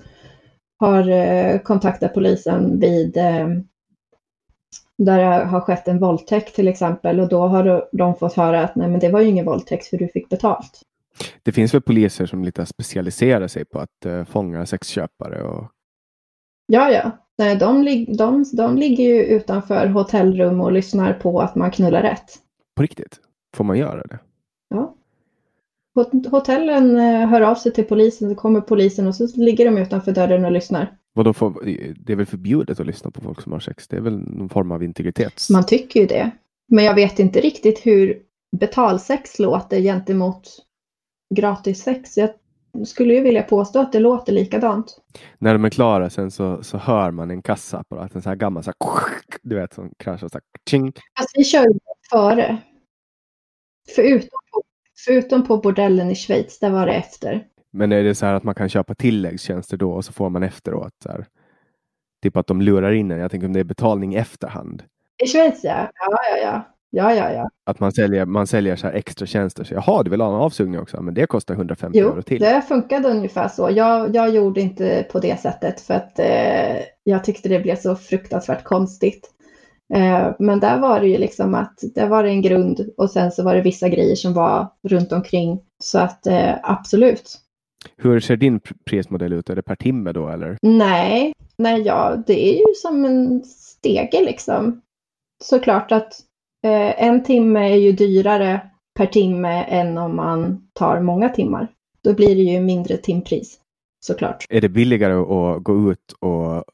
Speaker 3: har eh, kontaktat polisen vid eh, där det har skett en våldtäkt till exempel och då har de fått höra att nej men det var ju ingen våldtäkt för du fick betalt.
Speaker 2: Det finns väl poliser som lite specialiserar sig på att uh, fånga sexköpare och
Speaker 3: Ja, ja. Nej, de, de, de ligger ju utanför hotellrum och lyssnar på att man knullar rätt.
Speaker 2: På riktigt? Får man göra det?
Speaker 3: Ja. Hotellen eh, hör av sig till polisen, så kommer polisen och så ligger de utanför dörren och lyssnar.
Speaker 2: Vadå, för, det är väl förbjudet att lyssna på folk som har sex? Det är väl någon form av integritet?
Speaker 3: Man tycker ju det. Men jag vet inte riktigt hur betalsex låter gentemot gratissex. Jag skulle ju vilja påstå att det låter likadant.
Speaker 2: När de är klara sen så, så hör man en kassaapparat, en sån här gammal så här, du vet som kraschar så här, tjing.
Speaker 3: Alltså vi kör ju före. Förutom på, förutom på bordellen i Schweiz, där var det efter.
Speaker 2: Men är det så här att man kan köpa tilläggstjänster då och så får man efteråt? Så här, typ att de lurar in en. Jag tänker om det är betalning i efterhand.
Speaker 3: I Schweiz ja. Ja, ja, ja. Ja, ja, ja.
Speaker 2: Att man säljer, man säljer så här extra tjänster. Så, Jaha, du vill ha en avsugning också? Men det kostar 150
Speaker 3: jo,
Speaker 2: euro till.
Speaker 3: det funkade ungefär så. Jag, jag gjorde inte på det sättet för att eh, jag tyckte det blev så fruktansvärt konstigt. Eh, men där var det ju liksom att det var en grund och sen så var det vissa grejer som var runt omkring. Så att eh, absolut.
Speaker 2: Hur ser din prismodell ut? Är det per timme då eller?
Speaker 3: Nej, nej ja, det är ju som en stege liksom. Såklart att Eh, en timme är ju dyrare per timme än om man tar många timmar. Då blir det ju mindre timpris såklart.
Speaker 2: Är det billigare att gå ut och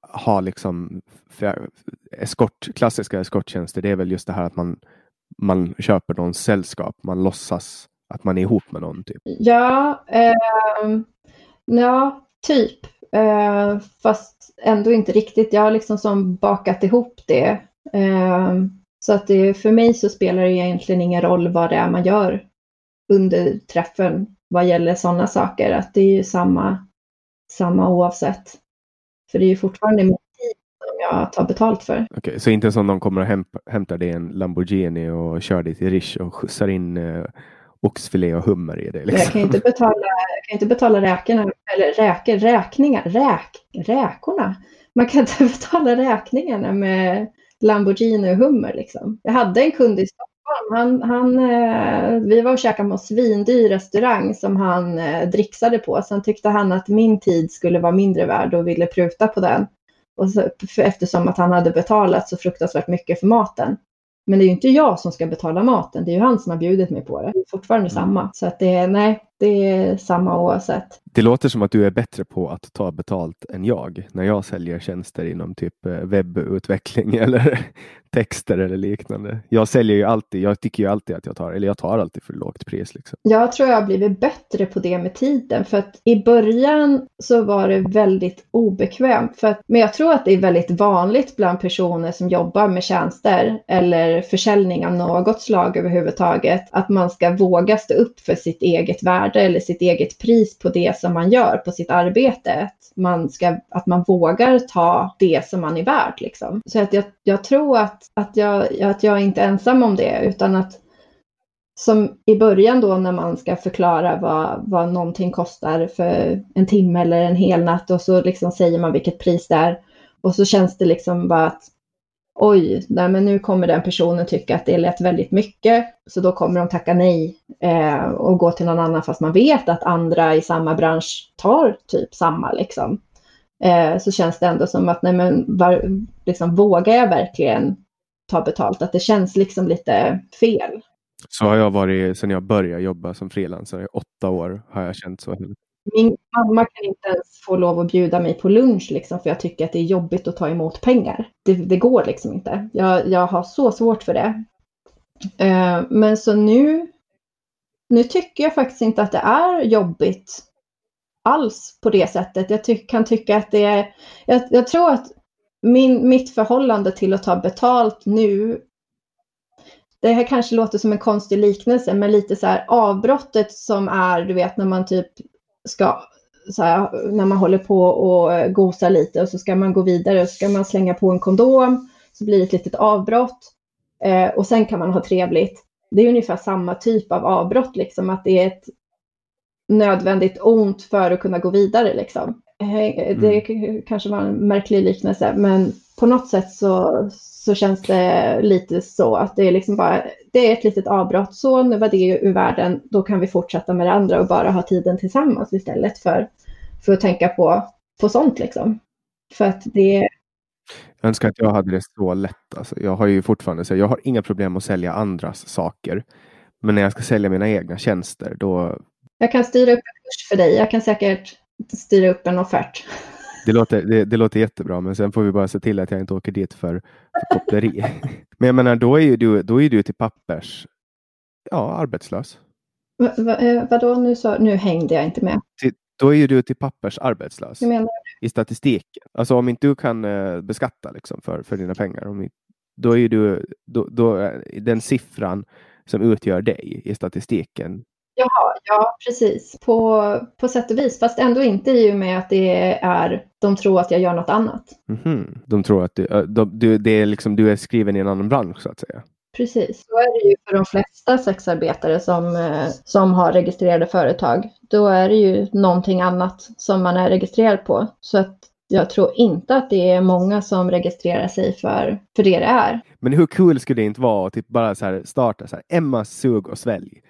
Speaker 2: ha liksom eskort, klassiska eskorttjänster, det är väl just det här att man, man köper någons sällskap, man låtsas att man är ihop med någon. Typ.
Speaker 3: Ja, eh, ja typ. Eh, fast ändå inte riktigt. Jag har liksom som bakat ihop det. Eh, så att det, för mig så spelar det egentligen ingen roll vad det är man gör under träffen vad gäller sådana saker. Att det är ju samma, samma oavsett. För det är ju fortfarande min tid som jag tar betalt för.
Speaker 2: Okay, så inte som någon kommer och häm hämtar dig en Lamborghini och kör dig till Rish och skjutsar in eh, oxfilé och hummer i det.
Speaker 3: Liksom. Jag kan inte betala, jag kan inte betala räkorna, eller räkor, räkningar, räk, räkorna. Man kan inte betala räkningarna med Lamborghini och hummer. Liksom. Jag hade en kund i Stockholm han, han, eh, vi var och käkade på en svindyr restaurang som han eh, dricksade på. Sen tyckte han att min tid skulle vara mindre värd och ville pruta på den. Och så, eftersom att han hade betalat så fruktansvärt mycket för maten. Men det är ju inte jag som ska betala maten, det är ju han som har bjudit mig på det. Det är fortfarande mm. samma. Så att det, nej, det är samma oavsett.
Speaker 2: Det låter som att du är bättre på att ta betalt än jag när jag säljer tjänster inom typ eh, webbutveckling eller texter eller liknande. Jag säljer ju alltid, jag tycker ju alltid att jag tar, eller jag tar alltid för lågt pris. Liksom.
Speaker 3: Jag tror jag har blivit bättre på det med tiden för att i början så var det väldigt obekvämt. För att, men jag tror att det är väldigt vanligt bland personer som jobbar med tjänster eller försäljning av något slag överhuvudtaget att man ska våga stå upp för sitt eget värde eller sitt eget pris på det som man gör på sitt arbete. Man ska, att man vågar ta det som man är värd. Liksom. Så att jag, jag tror att, att, jag, att jag är inte ensam om det utan att som i början då när man ska förklara vad, vad någonting kostar för en timme eller en hel natt och så liksom säger man vilket pris det är. Och så känns det liksom bara att oj, nej, men nu kommer den personen tycka att det lät väldigt mycket, så då kommer de tacka nej eh, och gå till någon annan fast man vet att andra i samma bransch tar typ samma liksom. Eh, så känns det ändå som att nej, men var, liksom, vågar jag verkligen ta betalt? Att det känns liksom lite fel.
Speaker 2: Så har jag varit sedan jag började jobba som frilansare. Åtta år har jag känt så.
Speaker 3: Min mamma kan inte ens få lov att bjuda mig på lunch liksom, för jag tycker att det är jobbigt att ta emot pengar. Det, det går liksom inte. Jag, jag har så svårt för det. Eh, men så nu, nu tycker jag faktiskt inte att det är jobbigt alls på det sättet. Jag ty kan tycka att det är, jag, jag tror att min, mitt förhållande till att ta betalt nu det här kanske låter som en konstig liknelse, men lite så här avbrottet som är, du vet, när man typ ska, här, när man håller på och eh, gosar lite och så ska man gå vidare och så ska man slänga på en kondom, så blir det ett litet avbrott eh, och sen kan man ha trevligt. Det är ungefär samma typ av avbrott, liksom att det är ett nödvändigt ont för att kunna gå vidare. Liksom. Eh, det mm. kanske var en märklig liknelse, men på något sätt så, så känns det lite så att det är liksom bara, det är ett litet avbrott. Så nu var det ur världen, då kan vi fortsätta med det andra och bara ha tiden tillsammans istället för, för att tänka på, på sånt liksom. För att det...
Speaker 2: Jag önskar att jag hade det så lätt. Alltså, jag har ju fortfarande, så jag har inga problem att sälja andras saker. Men när jag ska sälja mina egna tjänster, då...
Speaker 3: Jag kan styra upp en kurs för dig. Jag kan säkert styra upp en offert.
Speaker 2: Det låter, det, det, låter jättebra, men sen får vi bara se till att jag inte åker dit för, för koppleri. men jag menar, då är ju du, då är du till pappers ja, arbetslös.
Speaker 3: Va, va, eh, vadå, nu, så, nu hängde jag inte med.
Speaker 2: Till, då är ju du till pappers arbetslös. I statistiken. Alltså om inte du kan uh, beskatta liksom, för, för dina pengar, om, då är ju du, då, då, den siffran som utgör dig i statistiken
Speaker 3: Ja, ja precis. På, på sätt och vis. Fast ändå inte i och med att det är, de tror att jag gör något annat.
Speaker 2: Mm -hmm. De tror att du, de, du, det är liksom, du är skriven i en annan bransch så att säga.
Speaker 3: Precis, så är det ju för de flesta sexarbetare som, eh, som har registrerade företag. Då är det ju någonting annat som man är registrerad på. Så att jag tror inte att det är många som registrerar sig för, för det det är.
Speaker 2: Men hur kul skulle det inte vara att typ bara så här starta så här, Emma sug och svälj?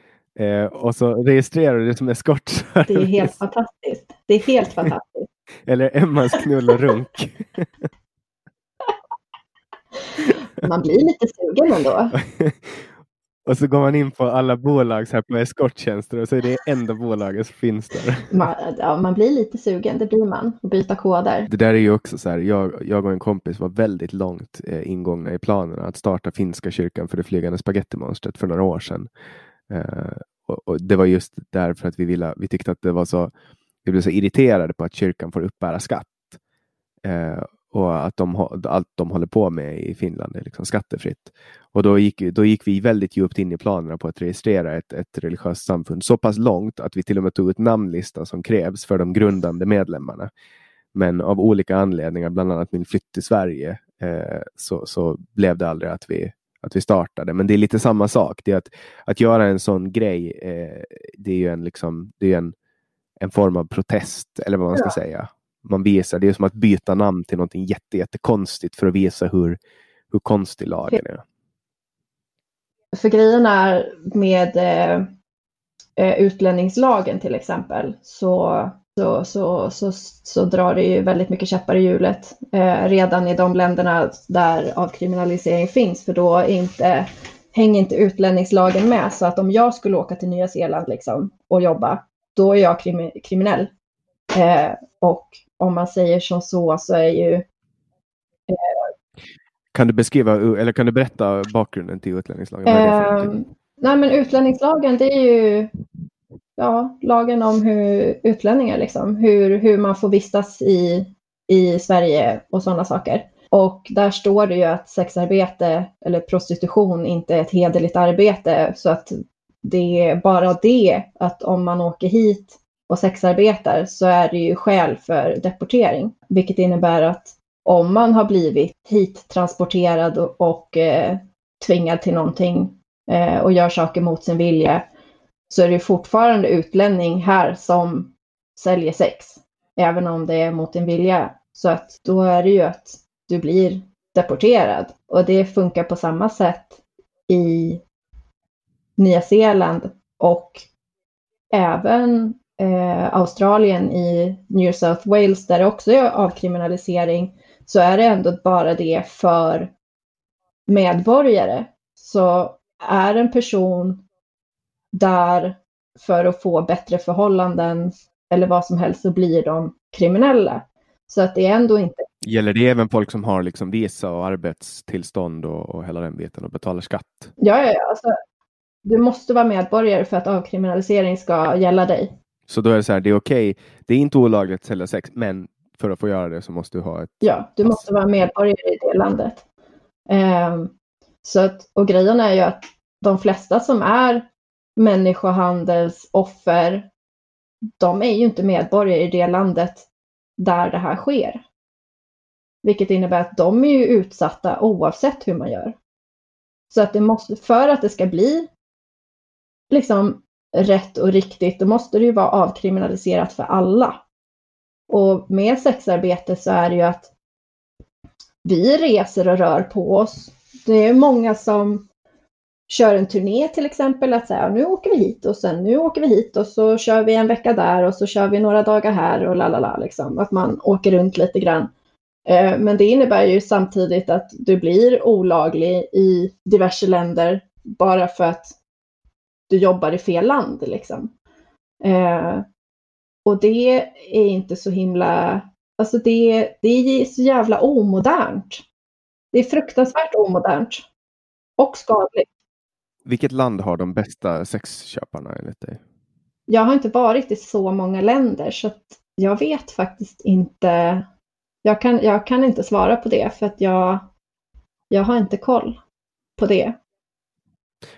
Speaker 2: Eh, och så registrerar du det som eskortservice.
Speaker 3: Det är helt fantastiskt. Det är helt fantastiskt.
Speaker 2: Eller Emmas knull och runk.
Speaker 3: Man blir lite sugen ändå.
Speaker 2: Och så går man in på alla bolag så här på eskorttjänster och så är det enda bolaget som finns där.
Speaker 3: Man, ja, man blir lite sugen, det blir man, byta koder.
Speaker 2: Det där är ju också så här, jag, jag och en kompis var väldigt långt eh, ingångna i planerna att starta finska kyrkan för det flygande spagettimonstret för några år sedan. Eh, och, och, det var just därför att vi ville, vi tyckte att det var så, vi blev så irriterade på att kyrkan får uppbära skatt. Eh, och att de, allt de håller på med i Finland är liksom skattefritt. Och då gick, då gick vi väldigt djupt in i planerna på att registrera ett, ett religiöst samfund. Så pass långt att vi till och med tog ut namnlistan som krävs för de grundande medlemmarna. Men av olika anledningar, bland annat min flytt till Sverige, eh, så, så blev det aldrig att vi, att vi startade. Men det är lite samma sak. Det att, att göra en sån grej, eh, det är ju en, liksom, det är en, en form av protest, eller vad man ska ja. säga man visar. Det är som att byta namn till någonting jätte, jättekonstigt för att visa hur, hur konstig lagen är.
Speaker 3: För grejen är med eh, eh, utlänningslagen till exempel så, så, så, så, så drar det ju väldigt mycket käppar i hjulet eh, redan i de länderna där avkriminalisering finns för då inte, hänger inte utlänningslagen med. Så att om jag skulle åka till Nya Zeeland liksom, och jobba, då är jag krim, kriminell. Eh, och om man säger som så, så är ju... Eh,
Speaker 2: kan du beskriva, eller kan du berätta bakgrunden till utlänningslagen?
Speaker 3: Eh, nej, men utlänningslagen, det är ju ja, lagen om hur utlänningar, liksom, hur, hur man får vistas i, i Sverige och sådana saker. Och där står det ju att sexarbete eller prostitution inte är ett hederligt arbete. Så att det är bara det att om man åker hit och sexarbetar så är det ju skäl för deportering. Vilket innebär att om man har blivit hit transporterad och, och eh, tvingad till någonting eh, och gör saker mot sin vilja så är det fortfarande utlänning här som säljer sex. Även om det är mot din vilja. Så att då är det ju att du blir deporterad. Och det funkar på samma sätt i Nya Zeeland och även eh, Australien i New South Wales där det också är avkriminalisering så är det ändå bara det för medborgare. Så är en person där för att få bättre förhållanden eller vad som helst så blir de kriminella. Så att det är ändå inte.
Speaker 2: Gäller det även folk som har liksom visa och arbetstillstånd och, och hela den biten och betalar skatt?
Speaker 3: Ja, ja, ja. Alltså, du måste vara medborgare för att avkriminalisering ska gälla dig.
Speaker 2: Så då är det så här, det är okej, okay. det är inte olagligt att sälja sex, men för att få göra det så måste du ha ett...
Speaker 3: Ja, du måste vara medborgare i det landet. Um, så att, och grejen är ju att de flesta som är människohandelsoffer, de är ju inte medborgare i det landet där det här sker. Vilket innebär att de är ju utsatta oavsett hur man gör. Så att det måste, för att det ska bli liksom rätt och riktigt, då måste det ju vara avkriminaliserat för alla. Och med sexarbete så är det ju att vi reser och rör på oss. Det är många som kör en turné till exempel, att säga nu åker vi hit och sen nu åker vi hit och så kör vi en vecka där och så kör vi några dagar här och la la liksom. Att man åker runt lite grann. Eh, men det innebär ju samtidigt att du blir olaglig i diverse länder bara för att du jobbar i fel land liksom. Eh, och det är inte så himla, alltså det, det är så jävla omodernt. Det är fruktansvärt omodernt. Och skadligt.
Speaker 2: Vilket land har de bästa sexköparna enligt dig?
Speaker 3: Jag har inte varit i så många länder så jag vet faktiskt inte. Jag kan, jag kan inte svara på det för att jag, jag har inte koll på det.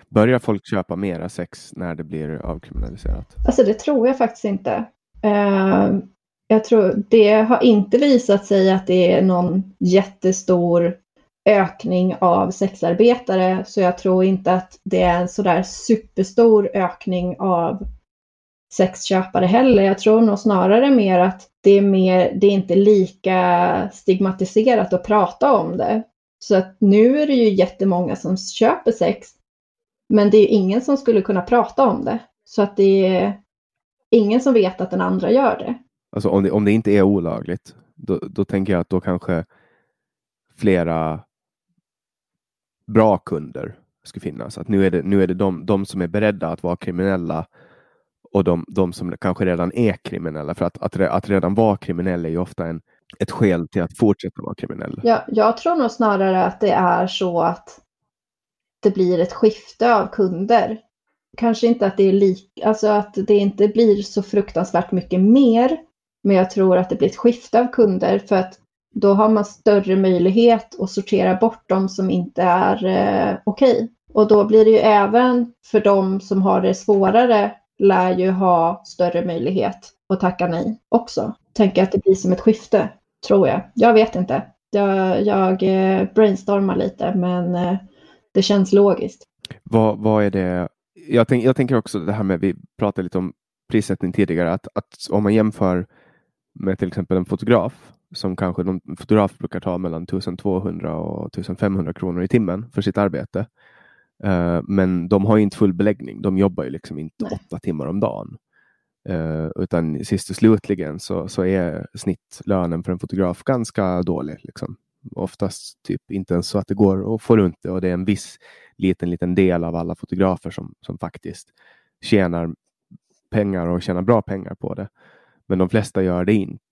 Speaker 2: Börjar folk köpa mera sex när det blir avkriminaliserat?
Speaker 3: Alltså det tror jag faktiskt inte. Uh, jag tror det har inte visat sig att det är någon jättestor ökning av sexarbetare. Så jag tror inte att det är en sådär superstor ökning av sexköpare heller. Jag tror nog snarare mer att det är, mer, det är inte lika stigmatiserat att prata om det. Så att nu är det ju jättemånga som köper sex men det är ingen som skulle kunna prata om det. Så att det är ingen som vet att den andra gör det.
Speaker 2: Alltså om det, om det inte är olagligt, då, då tänker jag att då kanske flera bra kunder skulle finnas. Att nu är det, nu är det de, de som är beredda att vara kriminella och de, de som kanske redan är kriminella. För att, att, att redan vara kriminell är ju ofta en, ett skäl till att fortsätta vara kriminell.
Speaker 3: Ja, jag tror nog snarare att det är så att det blir ett skifte av kunder. Kanske inte att det är lik, alltså att det inte blir så fruktansvärt mycket mer. Men jag tror att det blir ett skifte av kunder för att då har man större möjlighet att sortera bort de som inte är eh, okej. Okay. Och då blir det ju även för de som har det svårare lär ju ha större möjlighet att tacka nej också. Tänker att det blir som ett skifte, tror jag. Jag vet inte. Jag, jag eh, brainstormar lite, men eh, det känns logiskt.
Speaker 2: Vad, vad är det? Jag, tänk, jag tänker också det här med, vi pratade lite om prissättning tidigare, att, att om man jämför med till exempel en fotograf som kanske någon fotograf brukar ta mellan 1200 och 1500 kronor i timmen för sitt arbete. Uh, men de har inte full beläggning. De jobbar ju liksom inte Nej. åtta timmar om dagen. Uh, utan sist och slutligen så, så är snittlönen för en fotograf ganska dålig. Liksom. Oftast typ inte ens så att det går att få runt det och det är en viss liten, liten del av alla fotografer som, som faktiskt tjänar pengar och tjänar bra pengar på det. Men de flesta gör det inte.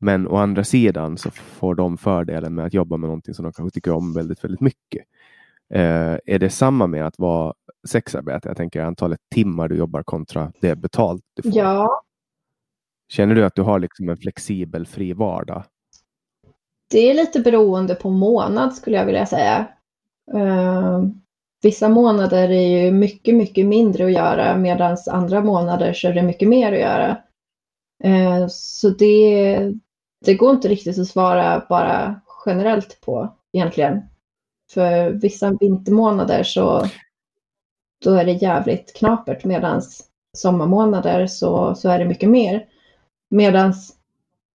Speaker 2: Men å andra sidan så får de fördelen med att jobba med någonting som de kanske tycker om väldigt, väldigt mycket. Eh, är det samma med att vara sexarbetare? Jag tänker antalet timmar du jobbar kontra det betalt du får.
Speaker 3: Ja.
Speaker 2: Känner du att du har liksom en flexibel fri vardag?
Speaker 3: Det är lite beroende på månad skulle jag vilja säga. Uh, vissa månader är ju mycket, mycket mindre att göra medan andra månader så är det mycket mer att göra. Uh, så det, det går inte riktigt att svara bara generellt på egentligen. För vissa vintermånader så då är det jävligt knapert medan sommarmånader så, så är det mycket mer. Medan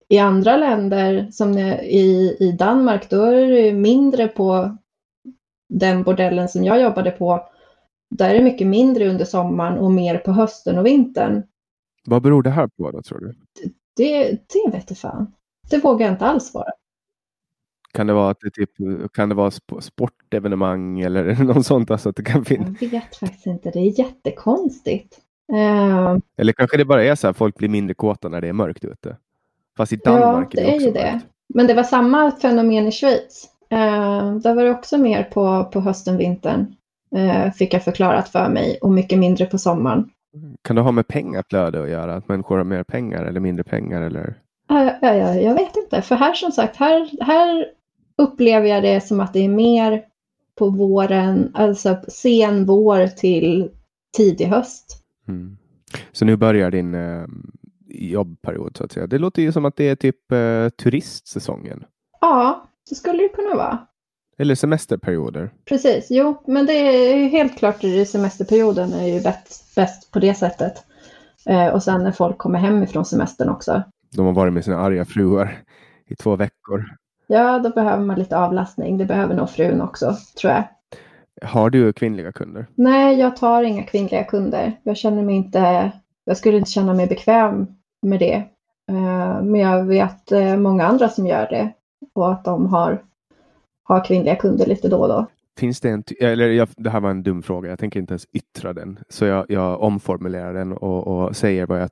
Speaker 3: i andra länder som i, i Danmark då är det mindre på den bordellen som jag jobbade på. Där är det mycket mindre under sommaren och mer på hösten och vintern.
Speaker 2: Vad beror det här på då tror du?
Speaker 3: Det, det vet jag fan. Det vågar jag inte alls svara.
Speaker 2: Kan det vara, att det typ, kan det vara sportevenemang eller något sånt? Alltså att det kan finnas?
Speaker 3: Jag vet faktiskt inte. Det är jättekonstigt. Uh,
Speaker 2: eller kanske det bara är så här folk blir mindre kåta när det är mörkt ute. Fast i Danmark
Speaker 3: ja, det är det, är ju det. Men det var samma fenomen i Schweiz. Uh, där var det också mer på, på hösten, vintern. Uh, fick jag förklarat för mig och mycket mindre på sommaren.
Speaker 2: Kan det ha med pengaflöde att göra? Att människor har mer pengar eller mindre pengar? Eller?
Speaker 3: Ja, ja, ja, jag vet inte. För här som sagt, här, här upplever jag det som att det är mer på våren, alltså sen vår till tidig höst.
Speaker 2: Mm. Så nu börjar din eh, jobbperiod så att säga. Det låter ju som att det är typ eh, turistsäsongen.
Speaker 3: Ja, det skulle det kunna vara.
Speaker 2: Eller semesterperioder.
Speaker 3: Precis, jo, men det är helt klart att semesterperioden är ju bäst, bäst på det sättet. Eh, och sen när folk kommer hem ifrån semestern också.
Speaker 2: De har varit med sina arga fruar i två veckor.
Speaker 3: Ja, då behöver man lite avlastning. Det behöver nog frun också, tror jag.
Speaker 2: Har du kvinnliga kunder?
Speaker 3: Nej, jag tar inga kvinnliga kunder. Jag känner mig inte, jag skulle inte känna mig bekväm med det. Eh, men jag vet eh, många andra som gör det och att de har, har kvinnliga kunder lite då och då.
Speaker 2: Finns det en, eller jag, det här var en dum fråga, jag tänker inte ens yttra den. Så jag, jag omformulerar den och, och, säger vad jag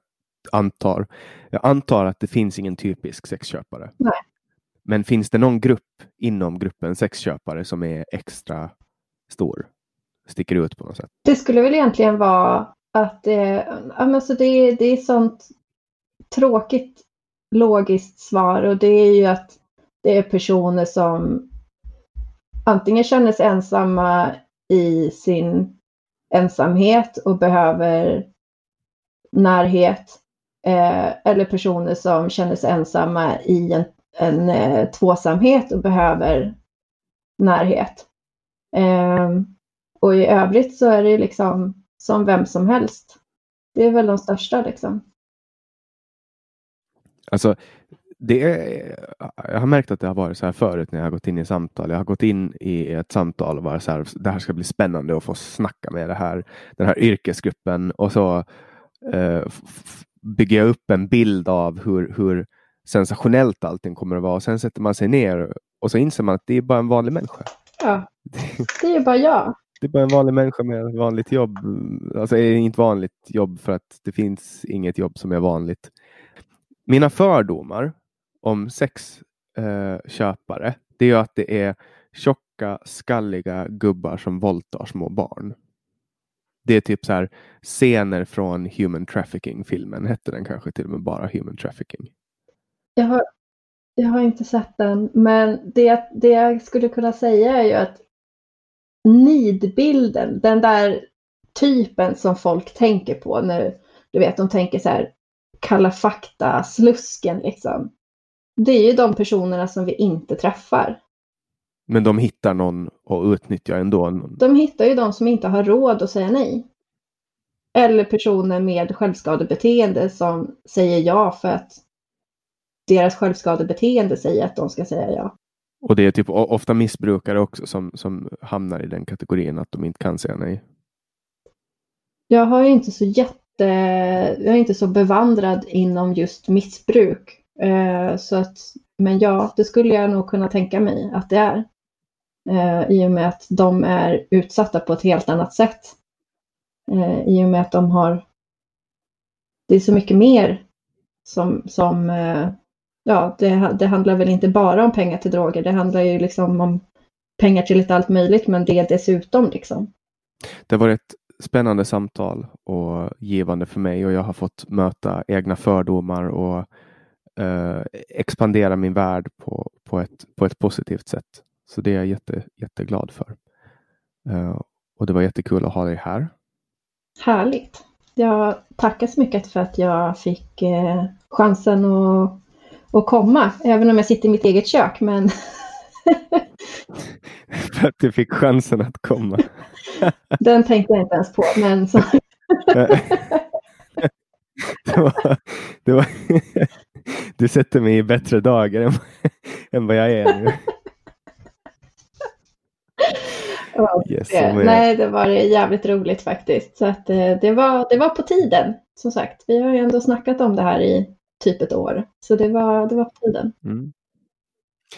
Speaker 2: antar. Jag antar att det finns ingen typisk sexköpare.
Speaker 3: Nej.
Speaker 2: Men finns det någon grupp inom gruppen sexköpare som är extra stor? Sticker ut på något sätt?
Speaker 3: Det skulle väl egentligen vara att eh, alltså det, det är sånt tråkigt logiskt svar och det är ju att det är personer som antingen känner sig ensamma i sin ensamhet och behöver närhet eh, eller personer som känner sig ensamma i en en eh, tvåsamhet och behöver närhet. Eh, och i övrigt så är det liksom som vem som helst. Det är väl de största liksom.
Speaker 2: Alltså, det är, jag har märkt att det har varit så här förut när jag har gått in i samtal. Jag har gått in i ett samtal och varit så här, det här ska bli spännande att få snacka med det här, den här yrkesgruppen och så eh, bygger jag upp en bild av hur, hur sensationellt allting kommer att vara. Och sen sätter man sig ner och så inser man att det är bara en vanlig människa.
Speaker 3: Ja, det är bara jag.
Speaker 2: Det är bara en vanlig människa med ett vanligt jobb. Alltså är inte vanligt jobb för att det finns inget jobb som är vanligt. Mina fördomar om sexköpare, eh, det är att det är tjocka, skalliga gubbar som våldtar små barn. Det är typ så här scener från Human Trafficking-filmen. Hette den kanske till och med bara Human Trafficking?
Speaker 3: Jag har, jag har inte sett den, men det, det jag skulle kunna säga är ju att nidbilden, den där typen som folk tänker på när du vet, de tänker så här kalla fakta, slusken liksom. Det är ju de personerna som vi inte träffar.
Speaker 2: Men de hittar någon och utnyttjar ändå?
Speaker 3: De hittar ju de som inte har råd att säga nej. Eller personer med självskadebeteende som säger ja för att deras självskadebeteende säger att de ska säga ja.
Speaker 2: Och det är typ ofta missbrukare också som, som hamnar i den kategorin att de inte kan säga nej.
Speaker 3: Jag har inte så jätte, jag är inte så bevandrad inom just missbruk. Eh, så att, men ja, det skulle jag nog kunna tänka mig att det är. Eh, I och med att de är utsatta på ett helt annat sätt. Eh, I och med att de har, det är så mycket mer som, som eh, ja, det, det handlar väl inte bara om pengar till droger. Det handlar ju liksom om pengar till lite allt möjligt, men det dessutom liksom.
Speaker 2: Det var ett spännande samtal och givande för mig och jag har fått möta egna fördomar och eh, expandera min värld på, på, ett, på ett positivt sätt. Så det är jag jätte, jätteglad för. Eh, och det var jättekul att ha dig här.
Speaker 3: Härligt. Jag tackar så mycket för att jag fick eh, chansen att att komma, även om jag sitter i mitt eget kök. Men
Speaker 2: För att du fick chansen att komma.
Speaker 3: Den tänkte jag inte ens på. Men så...
Speaker 2: det var, det var, du sätter mig i bättre dagar än, än vad jag är nu.
Speaker 3: Yes, det, nej, det var jävligt roligt faktiskt. Så att, eh, det, var, det var på tiden, som sagt. Vi har ju ändå snackat om det här i typ ett år. Så det var, det var på tiden. Mm.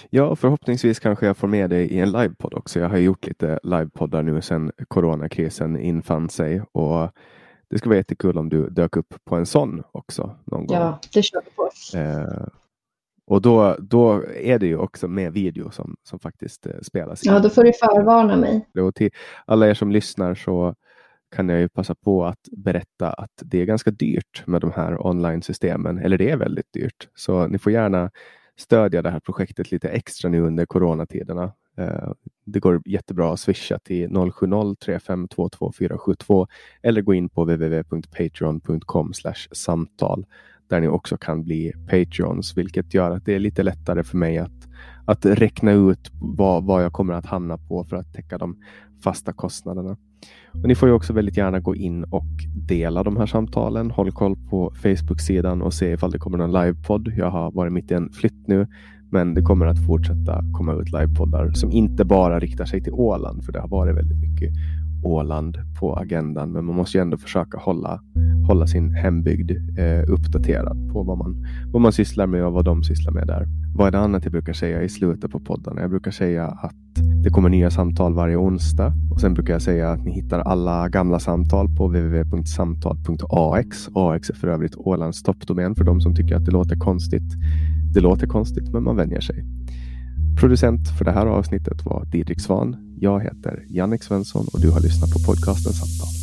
Speaker 2: Ja, förhoppningsvis kanske jag får med dig i en livepodd också. Jag har gjort lite livepoddar nu sedan coronakrisen infann sig och det skulle vara jättekul om du dök upp på en sån också någon gång.
Speaker 3: Ja, det kör vi på. Eh,
Speaker 2: och då, då är det ju också med video som, som faktiskt eh, spelas.
Speaker 3: Ja, då får du förvarna mig.
Speaker 2: Och till alla er som lyssnar så kan jag ju passa på att berätta att det är ganska dyrt med de här online-systemen, eller det är väldigt dyrt. Så ni får gärna stödja det här projektet lite extra nu under coronatiderna. Eh, det går jättebra att swisha till 070 3522 472 eller gå in på www.patreon.com samtal där ni också kan bli Patreons, vilket gör att det är lite lättare för mig att, att räkna ut vad, vad jag kommer att hamna på för att täcka de fasta kostnaderna. Och ni får ju också väldigt gärna gå in och dela de här samtalen. Håll koll på Facebook-sidan och se ifall det kommer någon livepodd. Jag har varit mitt i en flytt nu, men det kommer att fortsätta komma ut livepoddar som inte bara riktar sig till Åland, för det har varit väldigt mycket Åland på agendan. Men man måste ju ändå försöka hålla, hålla sin hembygd eh, uppdaterad på vad man, vad man sysslar med och vad de sysslar med där. Vad är det annat jag brukar säga i slutet på poddarna? Jag brukar säga att det kommer nya samtal varje onsdag och sen brukar jag säga att ni hittar alla gamla samtal på www.samtal.ax. AX är för övrigt Ålands toppdomän för de som tycker att det låter konstigt. Det låter konstigt, men man vänjer sig. Producent för det här avsnittet var Didrik Svan. Jag heter Jannik Svensson och du har lyssnat på podcasten Samtal.